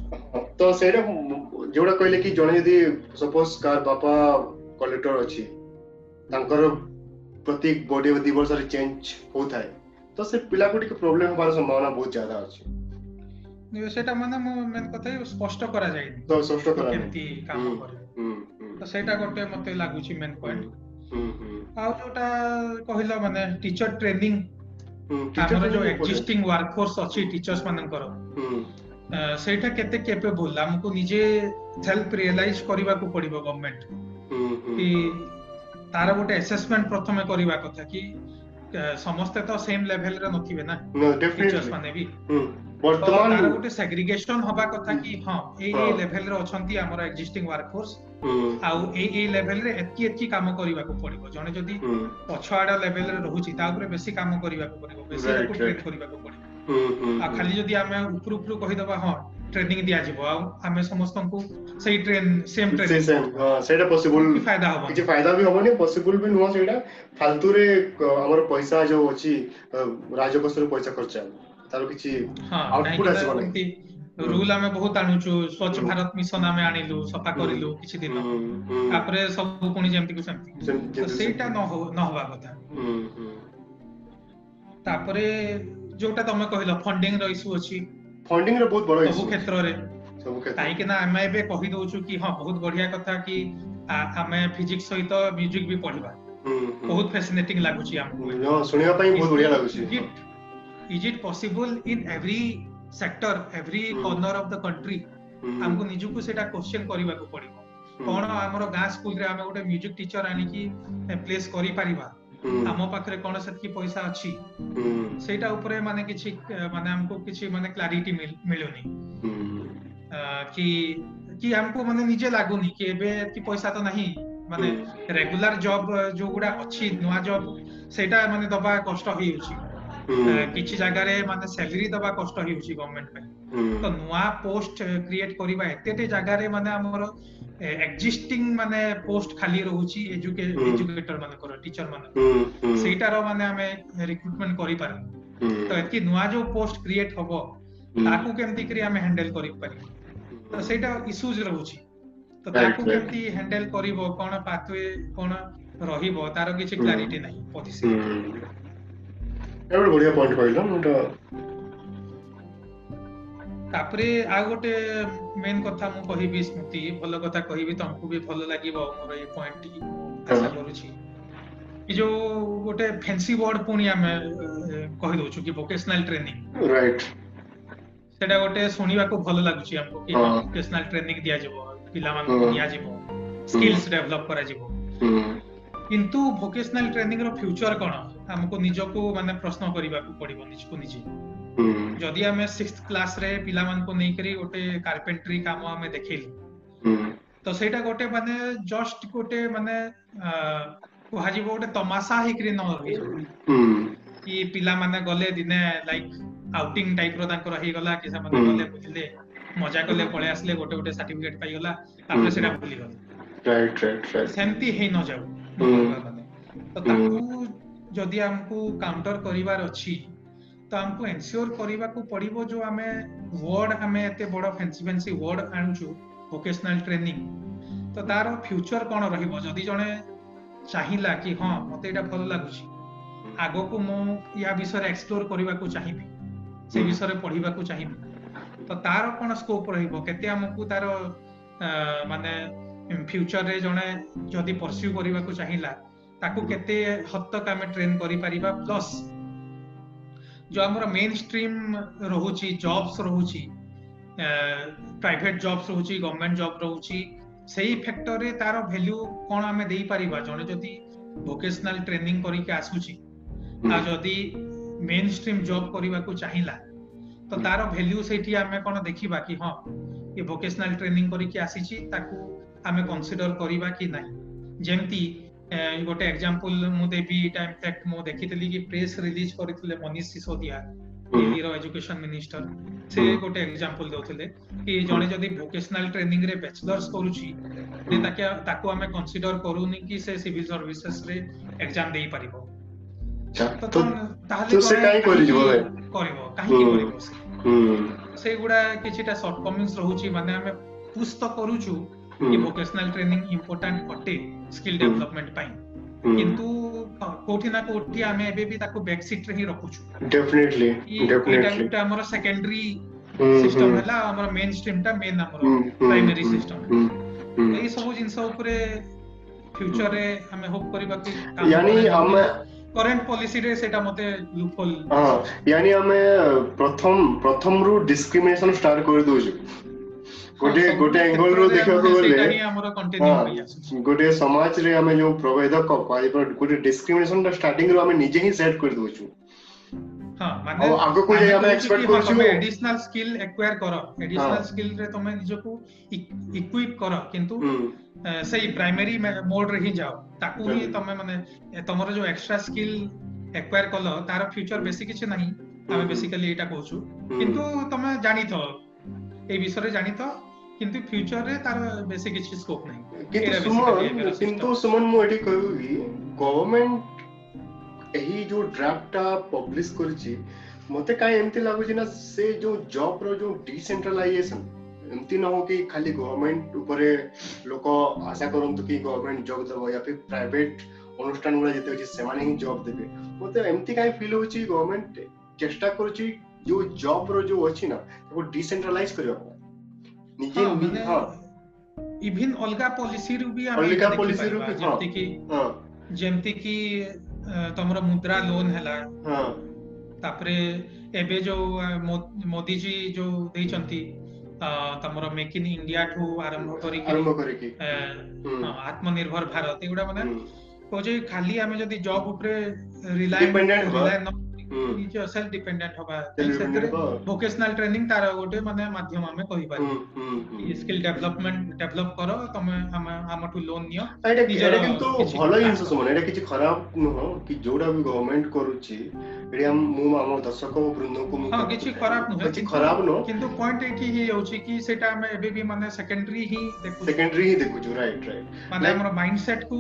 ତ ସେଇଟା ଯୋଉଟା କହିଲେ କି ଜଣେ ଯଦି ସପୋଜ କାହାର ବାପା କଲେକ୍ଟର ଅଛି ତାଙ୍କର ପ୍ରତି ଗୋଟିଏ ଦୁଇ ବର୍ଷରେ ଚେଞ୍ଜ ହଉଥାଏ ତ ସେ ପିଲାକୁ ଟିକେ ପ୍ରୋବ୍ଲେମ ହେବାର ସମ୍ଭାବନା ବହୁତ ଜ୍ୟାଦା ଅଛି ସେଇଟା ମାନେ ମୁଁ ମେନ୍ କଥା ସ୍ପଷ୍ଟ କରାଯାଇନି ସ୍ପଷ୍ଟ କରା କେମିତି କାମ କରେ ତ ସେଇଟା ଗୋଟେ ମତେ ଲାଗୁଛି ମେନ୍ ପଏଣ୍ଟ ଆଉ ଯୋଉଟା କହିଲ ମାନେ ଟିଚର ଟ୍ରେନିଂ ଆମର ଯୋଉ ଏକ୍ଜିଷ୍ଟିଂ ୱାର୍କଫୋର୍ସ ଅଛି ଟିଚର୍ସ ମାନଙ୍କର ସେଇଟା କେତେ ଭୁଲ ଆମକୁ ନିଜେ ସେଲ୍ଫ ରିଏଲାଇଜ କରିବାକୁ ପଡିବ ଗଭର୍ଣ୍ଣମେଣ୍ଟ କି ତାର ଗୋଟେ ଆସେସମେଣ୍ଟ ପ୍ରଥମେ କରିବା କଥା କି ସମସ୍ତେ ତ ସେମ୍ ଲେଭେଲରେ ନଥିବେ ନା ଟିଚର୍ସ ମାନେ ବି ବର୍ତ୍ତମାନ ଗୋଟେ ସେଗ୍ରିଗେସନ ହବା କଥା କି ହଁ ଏଇ ଏଇ ଲେଭେଲରେ ଅଛନ୍ତି ଆମର ଏକ୍ଜିଷ୍ଟିଂ ୱାର୍କଫୋର୍ସ ଆଉ ଏଇ ଏଇ ଲେଭେଲରେ ଏତିକି ଏତିକି କାମ କରିବାକୁ ପଡିବ ଜଣେ ଯଦି ପଛଆଡ ଲେଭେଲରେ ରହୁଛି ତା ଉପରେ ବେଶୀ କାମ କରିବାକୁ ପଡିବ ବେଶୀ ରେକୁଟେଟ୍ କରିବାକୁ ପଡିବ ଆଉ ଖାଲି ଯଦି ଆମେ ଉପରୁ ଉପରୁ କହିଦବା ହଁ ଟ୍ରେନିଂ ଦିଆଯିବ ଆଉ ଆମେ ସମସ୍ତଙ୍କୁ ସେଇ ଟ୍ରେନ୍ ସେମ୍ ଟ୍ରେନିଂ ସେଇଟା ପସିବୁଲ ଫାଇଦା ହବ କିଛି ଫାଇଦା ବି ହବନି ପସିବୁଲ ବି ନୁହଁ ସେଇଟା ଫାଲତୁରେ ଆମର ପଇସା ଯୋଉ ଅଛି ରାଜକୋଷରୁ ପଇସା ଖର୍ଚ୍ଚ ତାର କିଛି ଆଉଟପୁଟ ଆସିବନି ରୁଲ ଆମେ ବହୁତ ଆଣୁଛୁ ସ୍ୱଚ୍ଛ ଭାରତ ମିଶନ ଆମେ ଆଣିଲୁ ସଫା କରିଲୁ କିଛି ଦିନ ତାପରେ ସବୁ ପୁଣି ଯେମିତିକୁ ସେମିତି ସେଇଟା ନ ହବା କଥା ତାପରେ ଯୋଉଟା ତମେ କହିଲ ଫଣ୍ଡିଂ ର ଇସ୍ୟୁ ଅଛି ଫଣ୍ଡିଂ ର ବହୁତ ବଡ ସବୁ କ୍ଷେତ୍ରରେ କାହିଁକି ନା ଆମେ ଏବେ କହିଦଉଛୁ କି ହଁ ବହୁତ ବଢିଆ କଥା କି ଆମେ ଫିଜିକ୍ସ ସହିତ ମ୍ୟୁଜିକ ବି ପଢିବା ବହୁତ ଫ୍ୟାସିନେଟିଂ ଲାଗୁଛି ଆମକୁ ଶୁଣିବା ପାଇଁ ବହୁତ ବଢିଆ ଲାଗୁଛି is it possible in every sector every corner of the country ଆମକୁ ନିଜକୁ ସେଇଟା କ୍ୱେଶ୍ଚନ କରିବାକୁ ପଡିବ କଣ ଆମର ଗାଁ ସ୍କୁଲରେ ଆମେ ଗୋଟେ ମ୍ୟୁଜିକ ଟିଚର ଆଣିକି ପ୍ଲେସ୍ କରିପାରିବା ଆମ ପାଖରେ କଣ ସେତିକି ପଇସା ଅଛି ସେଇଟା ଉପରେ ମାନେ କିଛି ମାନେ ଆମକୁ କିଛି ମାନେ କ୍ଲାରିଟି ମିଳୁନି କି କି ଆମକୁ ମାନେ ନିଜେ ଲାଗୁନି କି ଏବେ ଏତିକି ପଇସା ତ ନାହିଁ ମାନେ ରେଗୁଲାର ଜବ ଯୋଉ ଗୁଡା ଅଛି ନୂଆ ଜବ ସେଇଟା ମାନେ ଦବା କଷ୍ଟ ହେଇଯାଉଛି କିଛି ଜାଗାରେ ମାନେ ସାଲେରୀ ଦବା କଷ୍ଟ ହେଉଛି ଗଭର୍ଣ୍ଣମେଣ୍ଟ ପାଇଁ ତ ନୂଆ ପୋଷ୍ଟ କ୍ରିଏଟ କରିବା ଏତେଟେ ଜାଗାରେ ମାନେ ଆମର ଏକ୍ଜିଷ୍ଟିଂ ମାନେ ପୋଷ୍ଟ ଖାଲି ରହୁଛି ଏଜୁକେଟର ମାନଙ୍କର ଟିଚର ମାନଙ୍କର ସେଇଟାର ମାନେ ଆମେ ରିକ୍ରୁଟମେଣ୍ଟ କରିପାରିବୁ ତ ଏତିକି ନୂଆ ଯୋଉ ପୋଷ୍ଟ କ୍ରିଏଟ୍ ହବ ତାକୁ କେମିତି କରି ଆମେ ହ୍ୟାଣ୍ଡେଲ କରିପାରିବୁ ତ ସେଇଟା ଇସ୍ୟୁଜ ରହୁଛି ତ ତାକୁ କେମିତି ହ୍ୟାଣ୍ଡେଲ କରିବ କଣ ପାଥୱେ କଣ ରହିବ ତାର କିଛି କ୍ଲାରିଟି ନାହିଁ ପଲିସି ଏଇଟା ବଢିଆ ପଏଣ୍ଟ କହିଲ ମୁଁ ତାପରେ ଆଉ ଗୋଟେ ମେନ୍ କଥା ମୁଁ କହିବି ସ୍ମୃତି ଭଲ କଥା କହିବି ତମକୁ ବି ଭଲ ଲାଗିବ ମୋର ଏଇ ଟି ଆଶା କରୁଛି ଏ ଯୋଉ ଗୋଟେ ଫେନ୍ସି ୱାର୍ଡ ପୁଣି ଆମେ କହିଦଉଛୁ କି ଭୋକେସନାଲ ଟ୍ରେନିଂ ସେଟା ଗୋଟେ ଶୁଣିବାକୁ ଭଲ ଲାଗୁଛି ଆମକୁ କି ଭୋକେସନାଲ ଟ୍ରେନିଂ ଦିଆଯିବ ପିଲାମାନଙ୍କୁ ଦିଆଯିବ ସ୍କିଲ୍ସ ଡେଭଲପ କରାଯିବ କିନ୍ତୁ ଭୋକେସନାଲ ଟ୍ରେନିଂ ର ଫ୍ୟୁଚର କଣ ଆମକୁ ନିଜକୁ ମାନେ ପ୍ରଶ୍ନ କରିବାକୁ ପଡିବ ନିଜକୁ ନିଜେ ଯଦି ଆମେ ସିକ୍ସ କ୍ଲାସରେ ପିଲାମାନଙ୍କୁ ନେଇକରି ଗୋଟେ କାର୍ପେଣ୍ଟ୍ରି କାମ ଆମେ ଦେଖେଇଲୁ ତ ସେଇଟା ଗୋଟେ ମାନେ ଜଷ୍ଟ ଗୋଟେ ମାନେ କୁହାଯିବ ଗୋଟେ ତମାସା ହେଇକରି ନ ରହିଯିବ କି ପିଲାମାନେ ଗଲେ ଦିନେ ଲାଇକ୍ ଆଉଟିଂ ଟାଇପ୍ର ତାଙ୍କର ହେଇଗଲା କି ସେମାନେ ଗଲେ ବୁଝିଲେ ମଜା କଲେ ପଳେଇ ଆସିଲେ ଗୋଟେ ଗୋଟେ ସାର୍ଟିଫିକେଟ ପାଇଗଲା ତାପରେ ସେଇଟା ଭୁଲିଗଲେ ସେମିତି ହେଇ ନଯାଉ ତ ତାକୁ ଯଦି ଆମକୁ କାଉଣ୍ଟର କରିବାର ଅଛି ତ ଆମକୁ ଏନସିଓର କରିବାକୁ ପଡିବ ଯୋଉ ଆମେ ୱାର୍ଡ ଆମେ ଏତେ ବଡ ଫେନ୍ସି ଫେନ୍ସି ୱାର୍ଡ ଆଣୁଛୁ ଭୋକେସନାଲ ଟ୍ରେନିଂ ତ ତାର ଫ୍ୟୁଚର କ'ଣ ରହିବ ଯଦି ଜଣେ ଚାହିଁଲା କି ହଁ ମତେ ଏଇଟା ଭଲ ଲାଗୁଛି ଆଗକୁ ମୁଁ ୟା ବିଷୟରେ ଏକ୍ସପ୍ଲୋର କରିବାକୁ ଚାହିଁବି ସେ ବିଷୟରେ ପଢିବାକୁ ଚାହିଁବି ତ ତାର କ'ଣ ସ୍କୋପ ରହିବ କେତେ ଆମକୁ ତାର ମାନେ ଫ୍ୟୁଚରରେ ଜଣେ ଯଦି ପରସ୍ୟୁ କରିବାକୁ ଚାହିଁଲା ତାକୁ କେତେ ହତକ ଆମେ ଟ୍ରେନ୍ କରିପାରିବା ପ୍ଲସ୍ जो आम मेन स्ट्रीम रोच जब्स रोच प्राइट जब्स रोच गवर्नमेंट जब रोच से फैक्टर में तार भैल्यू कौन आम दे पार जो जो भोकेशनाल ट्रेनिंग करीम जब करने को चाहला तो हम्म। तार भैल्यू से आम कौन देखा कि हाँ ये भोकेशनाल ट्रेनिंग करके आसी आम कनसीडर करवा कि ना जमती गोटे एग्जांपल मु देबी इटा इनफैक्ट मु देखितली कि प्रेस रिलीज करथिले मनीष सिसोदिया दिल्लीर एजुकेशन मिनिस्टर से गोटे एग्जांपल दउथिले कि जणे जदि वोकेशनल ट्रेनिंग रे बैचलर्स करूची रे ताके ताको आमे कंसीडर करूनी कि से सिविल सर्विसेस रे एग्जाम देई पारिबो तो ताहले से काई करिबो करिबो काई करिबो से गुडा किछिटा शॉर्ट कमिंग्स रहउची माने आमे पुस्त करूचू ಈ ವೊಕೇಶನಲ್ ಟ್ರೈನಿಂಗ್ ಇಂಪೋರ್ಟಾಂಟ್ ଅଟେ ସ୍କିଲ୍ ଡେଭଲପମେଣ୍ଟ ପାଇଁ କିନ୍ତୁ କୋଉଠି ନା କୋଉଠି ଆମେ ଏବେ ବି ତାକୁ ବ୍ୟାକ୍ ସିଟ୍ ରେ ହିଁ ରଖୁଛୁ ଡେଫିନେଟଲି ଡେଫିନେଟଲି ଏଇଟା ଆମର ସେକେଣ୍ଡାରୀ ସିଷ୍ଟମ ହେଲା ଆମର ମେନ୍ ଷ୍ଟ୍ରିମ୍ ଟା ମେନ୍ ଆମର ପ୍ରାଇମେରୀ ସିଷ୍ଟମ ଏଇ ସବୁ ଜିନିଷ ଉପରେ ଫ୍ୟୁଚର ରେ ଆମେ ହୋପ୍ କରିବା କି ୟାନି ଆମେ କରେଣ୍ଟ ପଲିସିରେ ସେଇଟା ମତେ ଲୁପ୍ ହୋଲ୍ ହଁ ୟାନି ଆମେ ପ୍ରଥମ ପ୍ରଥମରୁ ଡିସ୍କ୍ରିମିନେସନ ଷ୍ଟାର୍ଟ କରି ଦଉଛୁ ଗୋଟେ ଗୋଟେ ଆଙ୍ଗଲରୁ ଦେଖିବାକୁ ଗଲେ ଗୋଟେ ସମାଜରେ ଆମେ ଯୋଉ ପ୍ରଭେଦ କହିବା ଗୋଟେ ଡିସ୍କ୍ରିମିନେସନଟା ଷ୍ଟାର୍ଟିଂରୁ ଆମେ ନିଜେ ହିଁ ସେଟ୍ କରିଦଉଛୁ ଆଉ ଆଗକୁ ଯାଇ ଆମେ ଏକ୍ସପେକ୍ଟ କରୁଛୁ ଏଡିସନାଲ ସ୍କିଲ୍ ଏକ୍ୱାର କର ଏଡିସନାଲ ସ୍କିଲ୍ ରେ ତମେ ନିଜକୁ ଇକ୍ୱିପ କର କିନ୍ତୁ ସେଇ ପ୍ରାଇମେରୀ ମୋଡରେ ହିଁ ଯାଅ ତାକୁ ହିଁ ତମେ ମାନେ ତମର ଯୋଉ ଏକ୍ସଟ୍ରା ସ୍କିଲ୍ ଏକ୍ୱାର କଲ ତାର ଫ୍ୟୁଚର ବେଶୀ କିଛି ନାହିଁ ଆମେ ବେସିକାଲି ଏଇଟା କହୁଛୁ କିନ୍ତୁ ତମେ ଜାଣିଥ ଏଇ ବିଷୟରେ ଜାଣିଥ কিন্তু ফিউচারে তার বেশি কিছু স্কোপ নাই কিন্তু সুমন কিন্তু সুমন ମୁଁ ଏଠି କହିବି ଗଭର୍ଣ୍ଣମେଣ୍ଟ ଏହି ଯୋଉ ଡ୍ରାଫ୍ଟଟା ପବ୍ଲିଶ କରିଛି ମୋତେ କାହିଁ ଏମିତି ଲାଗୁଛି ନା ସେ ଯୋଉ ଜବ୍ର ଯୋଉ ଡିସେଣ୍ଟ୍ରାଲାଇଜେସନ୍ ଏମିତି ନ ହଉ କି ଖାଲି ଗଭର୍ଣ୍ଣମେଣ୍ଟ ଉପରେ ଲୋକ ଆଶା କରନ୍ତୁ କି ଗଭର୍ଣ୍ଣମେଣ୍ଟ ଜବ୍ ଦେବ ୟା ଫିର୍ ପ୍ରାଇଭେଟ ଅନୁଷ୍ଠାନ ଗୁଡ଼ା ଯେତେ ଅଛି ସେମାନେ ହିଁ ଜବ୍ ଦେବେ ମୋତେ ଏମିତି କାହିଁ ଫିଲ୍ ହେଉଛି ଗଭର୍ଣ୍ଣମେଣ୍ଟ ଚେଷ୍ଟା କରୁଛି ଯୋଉ ଜବ୍ର ଯୋଉ ଅଛି ନା ତାକୁ ଡିସେଣ୍ଟ୍ରାଲାଇଜ କରିବା ପାଇଁ ନିଜେ ମାନେ ଇଭିନ୍ ଅଲଗା ପଲିସିରୁ ବି ଅଲଗା ପଲିସିରୁ ଯେମିତି କି ଯେମିତି କି ତମର ମୁଦ୍ରା ଲୋନ୍ ହେଲା ତାପରେ ଏବେ ଯୋଉ ମୋଦିଜୀ ଯୋଉ ଦେଇଛନ୍ତି ତମର ମେକ୍ ଇନ୍ ଇଣ୍ଡିଆ ଠୁ ଆରମ୍ଭ କରିକି ଆତ୍ମନିର୍ଭର ଭାରତ ଏଗୁଡା ମାନେ କହୁଛି ଖାଲି ଆମେ ଯଦି ଜବ୍ ଉପରେ ରିଲାଏ ନ ନିଜ ସେଲ୍ଫ ଡିପେଣ୍ଡେଣ୍ଟ ହବା ସେଥିରେ ଭୋକେସନାଲ ଟ୍ରେନିଂ ତାର ଗୋଟେ ମାନେ ମାଧ୍ୟମ ଆମେ କହିପାରିବା ଏ ସ୍କିଲ ଡେଭଲପମେଣ୍ଟ ଡେଭଲପ କର ତମେ ଆମେ ଆମଠୁ ଲୋନ ନିଅ ଏଇଟା କିନ୍ତୁ ଭଲ ଜିନିଷ ଶୁଣ ଏଇଟା କିଛି ଖରାପ ନୁହଁ କି ଯୋଉଟା ବି ଗଭର୍ଣ୍ଣମେଣ୍ଟ କରୁଛି ଏଇଟା ମୁଁ ଆମ ଦର୍ଶକ ବୃନ୍ଦଙ୍କୁ ମୁଁ କିଛି ଖରାପ ନୁହେଁ କିଛି ଖରାପ ନୁହଁ କିନ୍ତୁ ପଏଣ୍ଟ ଏଠି ହିଁ ହେଉଛି କି ସେଇଟା ଆମେ ଏବେ ବି ମାନେ ସେକେଣ୍ଡାରୀ ହିଁ ଦେଖୁଛୁ ସେକେଣ୍ଡାରୀ ହିଁ ଦେଖୁଛୁ ରାଇଟ ରାଇଟ ମାନେ ଆମର ମାଇଣ୍ଡ ସେଟ୍ କୁ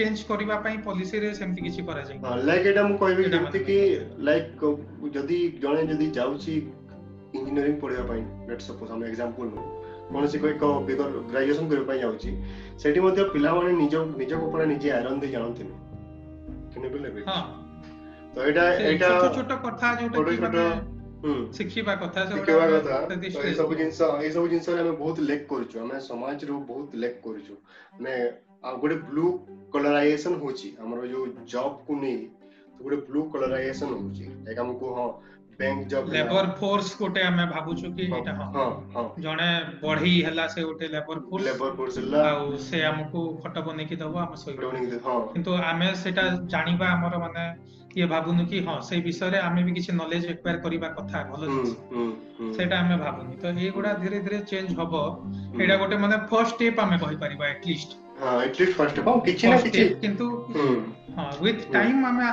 ଚେଞ୍ଜ କରିବା ପାଇଁ ପଲିସିରେ ସେମିତି କିଛି କରାଯାଏ ଲାଇକ୍ ଏଇଟା ମୁଁ କହିବି ଯେମିତି କି ଲାଇକ୍ লাইক ଯଦି ଜଣେ ଯଦି ଯାଉଛି ଇଞ୍ଜିନିୟରିଂ ପଢ଼ିବା ପାଇଁ ଲେଟ୍ ସପୋଜ୍ ଆମେ ଏକ୍ସାମ୍ପଲ୍ ନେଉ କୌଣସି ଏକ ଗ୍ରାଜୁଏସନ୍ କରିବା ପାଇଁ ଯାଉଛି ସେଠି ମଧ୍ୟ ପିଲାମାନେ ନିଜ ନିଜ କପଡ଼ା ନିଜେ ଆଇରନ୍ ଦେଇ ଜାଣନ୍ତିନି ତ ଏଇଟା ଏଇଟା ଛୋଟ କଥା ଯୋଉଟା ଛୋଟ ଶିଖିବା କଥା ଶିଖିବା କଥା ଏଇ ସବୁ ଜିନିଷ ଏଇ ସବୁ ଜିନିଷରେ ଆମେ ବହୁତ ଲେକ୍ କରୁଛୁ ଆମେ ସମାଜରୁ ବହୁତ ଲେକ୍ କରୁଛୁ ମାନେ ଆଉ ଗୋଟେ ବ୍ଲୁ କଲରାଇଜେସନ ହଉଛି ଆମର ଯୋଉ ଜବ୍ କୁ ନେଇ ଗୋଟେ ବ୍ଲୁ କଲରାଇଜେସନ ହଉଛି ଲାଇକ୍ ଆମକୁ ହଁ ବ୍ୟାଙ୍କ ଜବ ଲେବର ଫୋର୍ସ ଗୋଟେ ଆମେ ଭାବୁଛୁ କି ଏଇଟା ହଁ ଜଣେ ବଢେଇ ହେଲା ସେ ଗୋଟେ ଲେବର ଫୋର୍ସ ଲେବର ଫୋର୍ସ ହେଲା ଆଉ ସେ ଆମକୁ ଖଟ ବନେଇକି ଦବ ଆମେ ଶୋଇବୁ କିନ୍ତୁ ଆମେ ସେଟା ଜାଣିବା ଆମର ମାନେ ଇଏ ଭାବୁନୁ କି ହଁ ସେଇ ବିଷୟରେ ଆମେ ବି କିଛି ନଲେଜ ଏକ୍ୱାର କରିବା କଥା ଭଲ ଜିନିଷ ସେଇଟା ଆମେ ଭାବୁନି ତ ଏଇଗୁଡା ଧୀରେ ଧୀରେ ଚେଞ୍ଜ ହବ ଏଇଟା ଗୋଟେ ମାନେ ଫର୍ଷ୍ଟ ଷ୍ଟେପ ଆମେ କହିପାରିବା at least at least first of all କିଛି ନା କିଛି କିନ୍ତୁ ହଁ ୱିଥ୍ ଟାଇମ୍ ଆମେ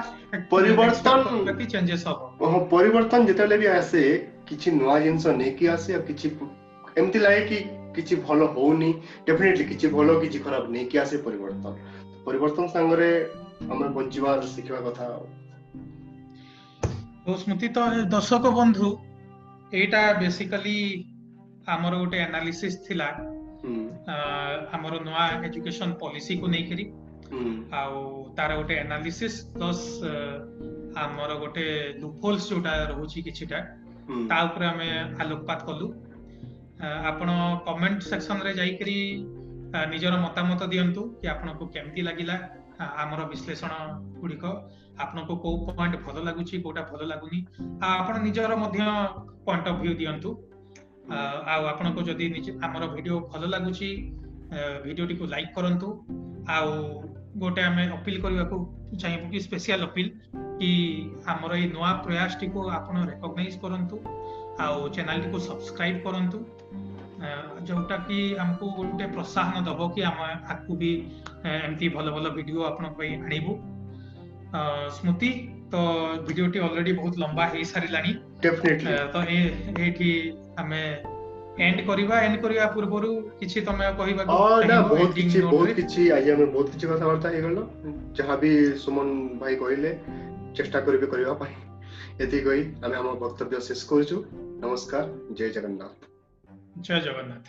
ପରିବର୍ତ୍ତନ ପ୍ରତି ଚେଞ୍ଜେସ୍ ହବ ହଁ ପରିବର୍ତ୍ତନ ଯେତେବେଳେ ବି ଆସେ କିଛି ନୂଆ ଜିନିଷ ନେଇକି ଆସେ ଆଉ କିଛି ଏମିତି ଲାଗେ କି କିଛି ଭଲ ହଉନି ଡେଫିନେଟଲି କିଛି ଭଲ କିଛି ଖରାପ ନେଇକି ଆସେ ପରିବର୍ତ୍ତନ ପରିବର୍ତ୍ତନ ସାଙ୍ଗରେ ଆମେ ବଞ୍ଚିବା ଶିଖିବା କଥା ଆଉ ସ୍ମୃତି ତ ଦର୍ଶକ ବନ୍ଧୁ ଏଇଟା ବେସିକାଲି ଆମର ଗୋଟେ ଆନାଲିସିସ୍ ଥିଲା ଆମର ନୂଆ ଏଜୁକେସନ ପଲିସିକୁ ନେଇକରି ଆଉ ତାର ଗୋଟେ ଆନାଲିସିସ ପ୍ଲସ୍ ଆମର ଗୋଟେ ଲୁଫୋଲ୍ସ ଯୋଉଟା ରହୁଛି କିଛିଟା ତା ଉପରେ ଆମେ ଆଲୋକପାତ କଲୁ ଆପଣ କମେଣ୍ଟ ସେକ୍ସନରେ ଯାଇକରି ନିଜର ମତାମତ ଦିଅନ୍ତୁ କି ଆପଣଙ୍କୁ କେମିତି ଲାଗିଲା ଆମର ବିଶ୍ଲେଷଣ ଗୁଡିକ ଆପଣଙ୍କୁ କୋଉ ପଏଣ୍ଟ ଭଲ ଲାଗୁଛି କୋଉଟା ଭଲ ଲାଗୁନି ଆଉ ଆପଣ ନିଜର ମଧ୍ୟ ପଏଣ୍ଟ ଅଫ ଭ୍ୟୁ ଦିଅନ୍ତୁ ଆଉ ଆପଣଙ୍କୁ ଯଦି ଆମର ଭିଡ଼ିଓ ଭଲ ଲାଗୁଛି ଭିଡ଼ିଓଟିକୁ ଲାଇକ୍ କରନ୍ତୁ ଆଉ ଗୋଟେ ଆମେ ଅପିଲ କରିବାକୁ ଚାହିଁବୁ କି ସ୍ପେଶିଆଲ ଅପିଲ କି ଆମର ଏଇ ନୂଆ ପ୍ରୟାସଟିକୁ ଆପଣ ରେକଗ୍ନାଇଜ କରନ୍ତୁ ଆଉ ଚ୍ୟାନେଲଟିକୁ ସବସ୍କ୍ରାଇବ କରନ୍ତୁ ଯୋଉଟା କି ଆମକୁ ଗୋଟେ ପ୍ରୋତ୍ସାହନ ଦବ କି ଆମେ ଆଗକୁ ବି ଏମିତି ଭଲ ଭଲ ଭିଡ଼ିଓ ଆପଣଙ୍କ ପାଇଁ ଆଣିବୁ ସ୍ମୃତି ତ ଭିଡ଼ିଓଟି ଅଲରେଡି ବହୁତ ଲମ୍ବା ହେଇସାରିଲାଣି ତ ଏଇଠି ଆମେ ଏଣ୍ଡ କରିବା ଏଣ୍ଡ କରିବା ପୂର୍ବରୁ କିଛି ତମେ କହିବା ନା ବହୁତ କିଛି ବହୁତ କିଛି ଆଜି ଆମେ ବହୁତ କିଛି କଥାବାର୍ତ୍ତା ହେଇଗଲୁ ଯାହା ବି ସୁମନ ଭାଇ କହିଲେ ଚେଷ୍ଟା କରିବେ କରିବା ପାଇଁ ଏତିକି କହି ଆମେ ଆମ ବକ୍ତବ୍ୟ ଶେଷ କରୁଛୁ ନମସ୍କାର ଜୟ ଜଗନ୍ନାଥ ଜୟ ଜଗନ୍ନାଥ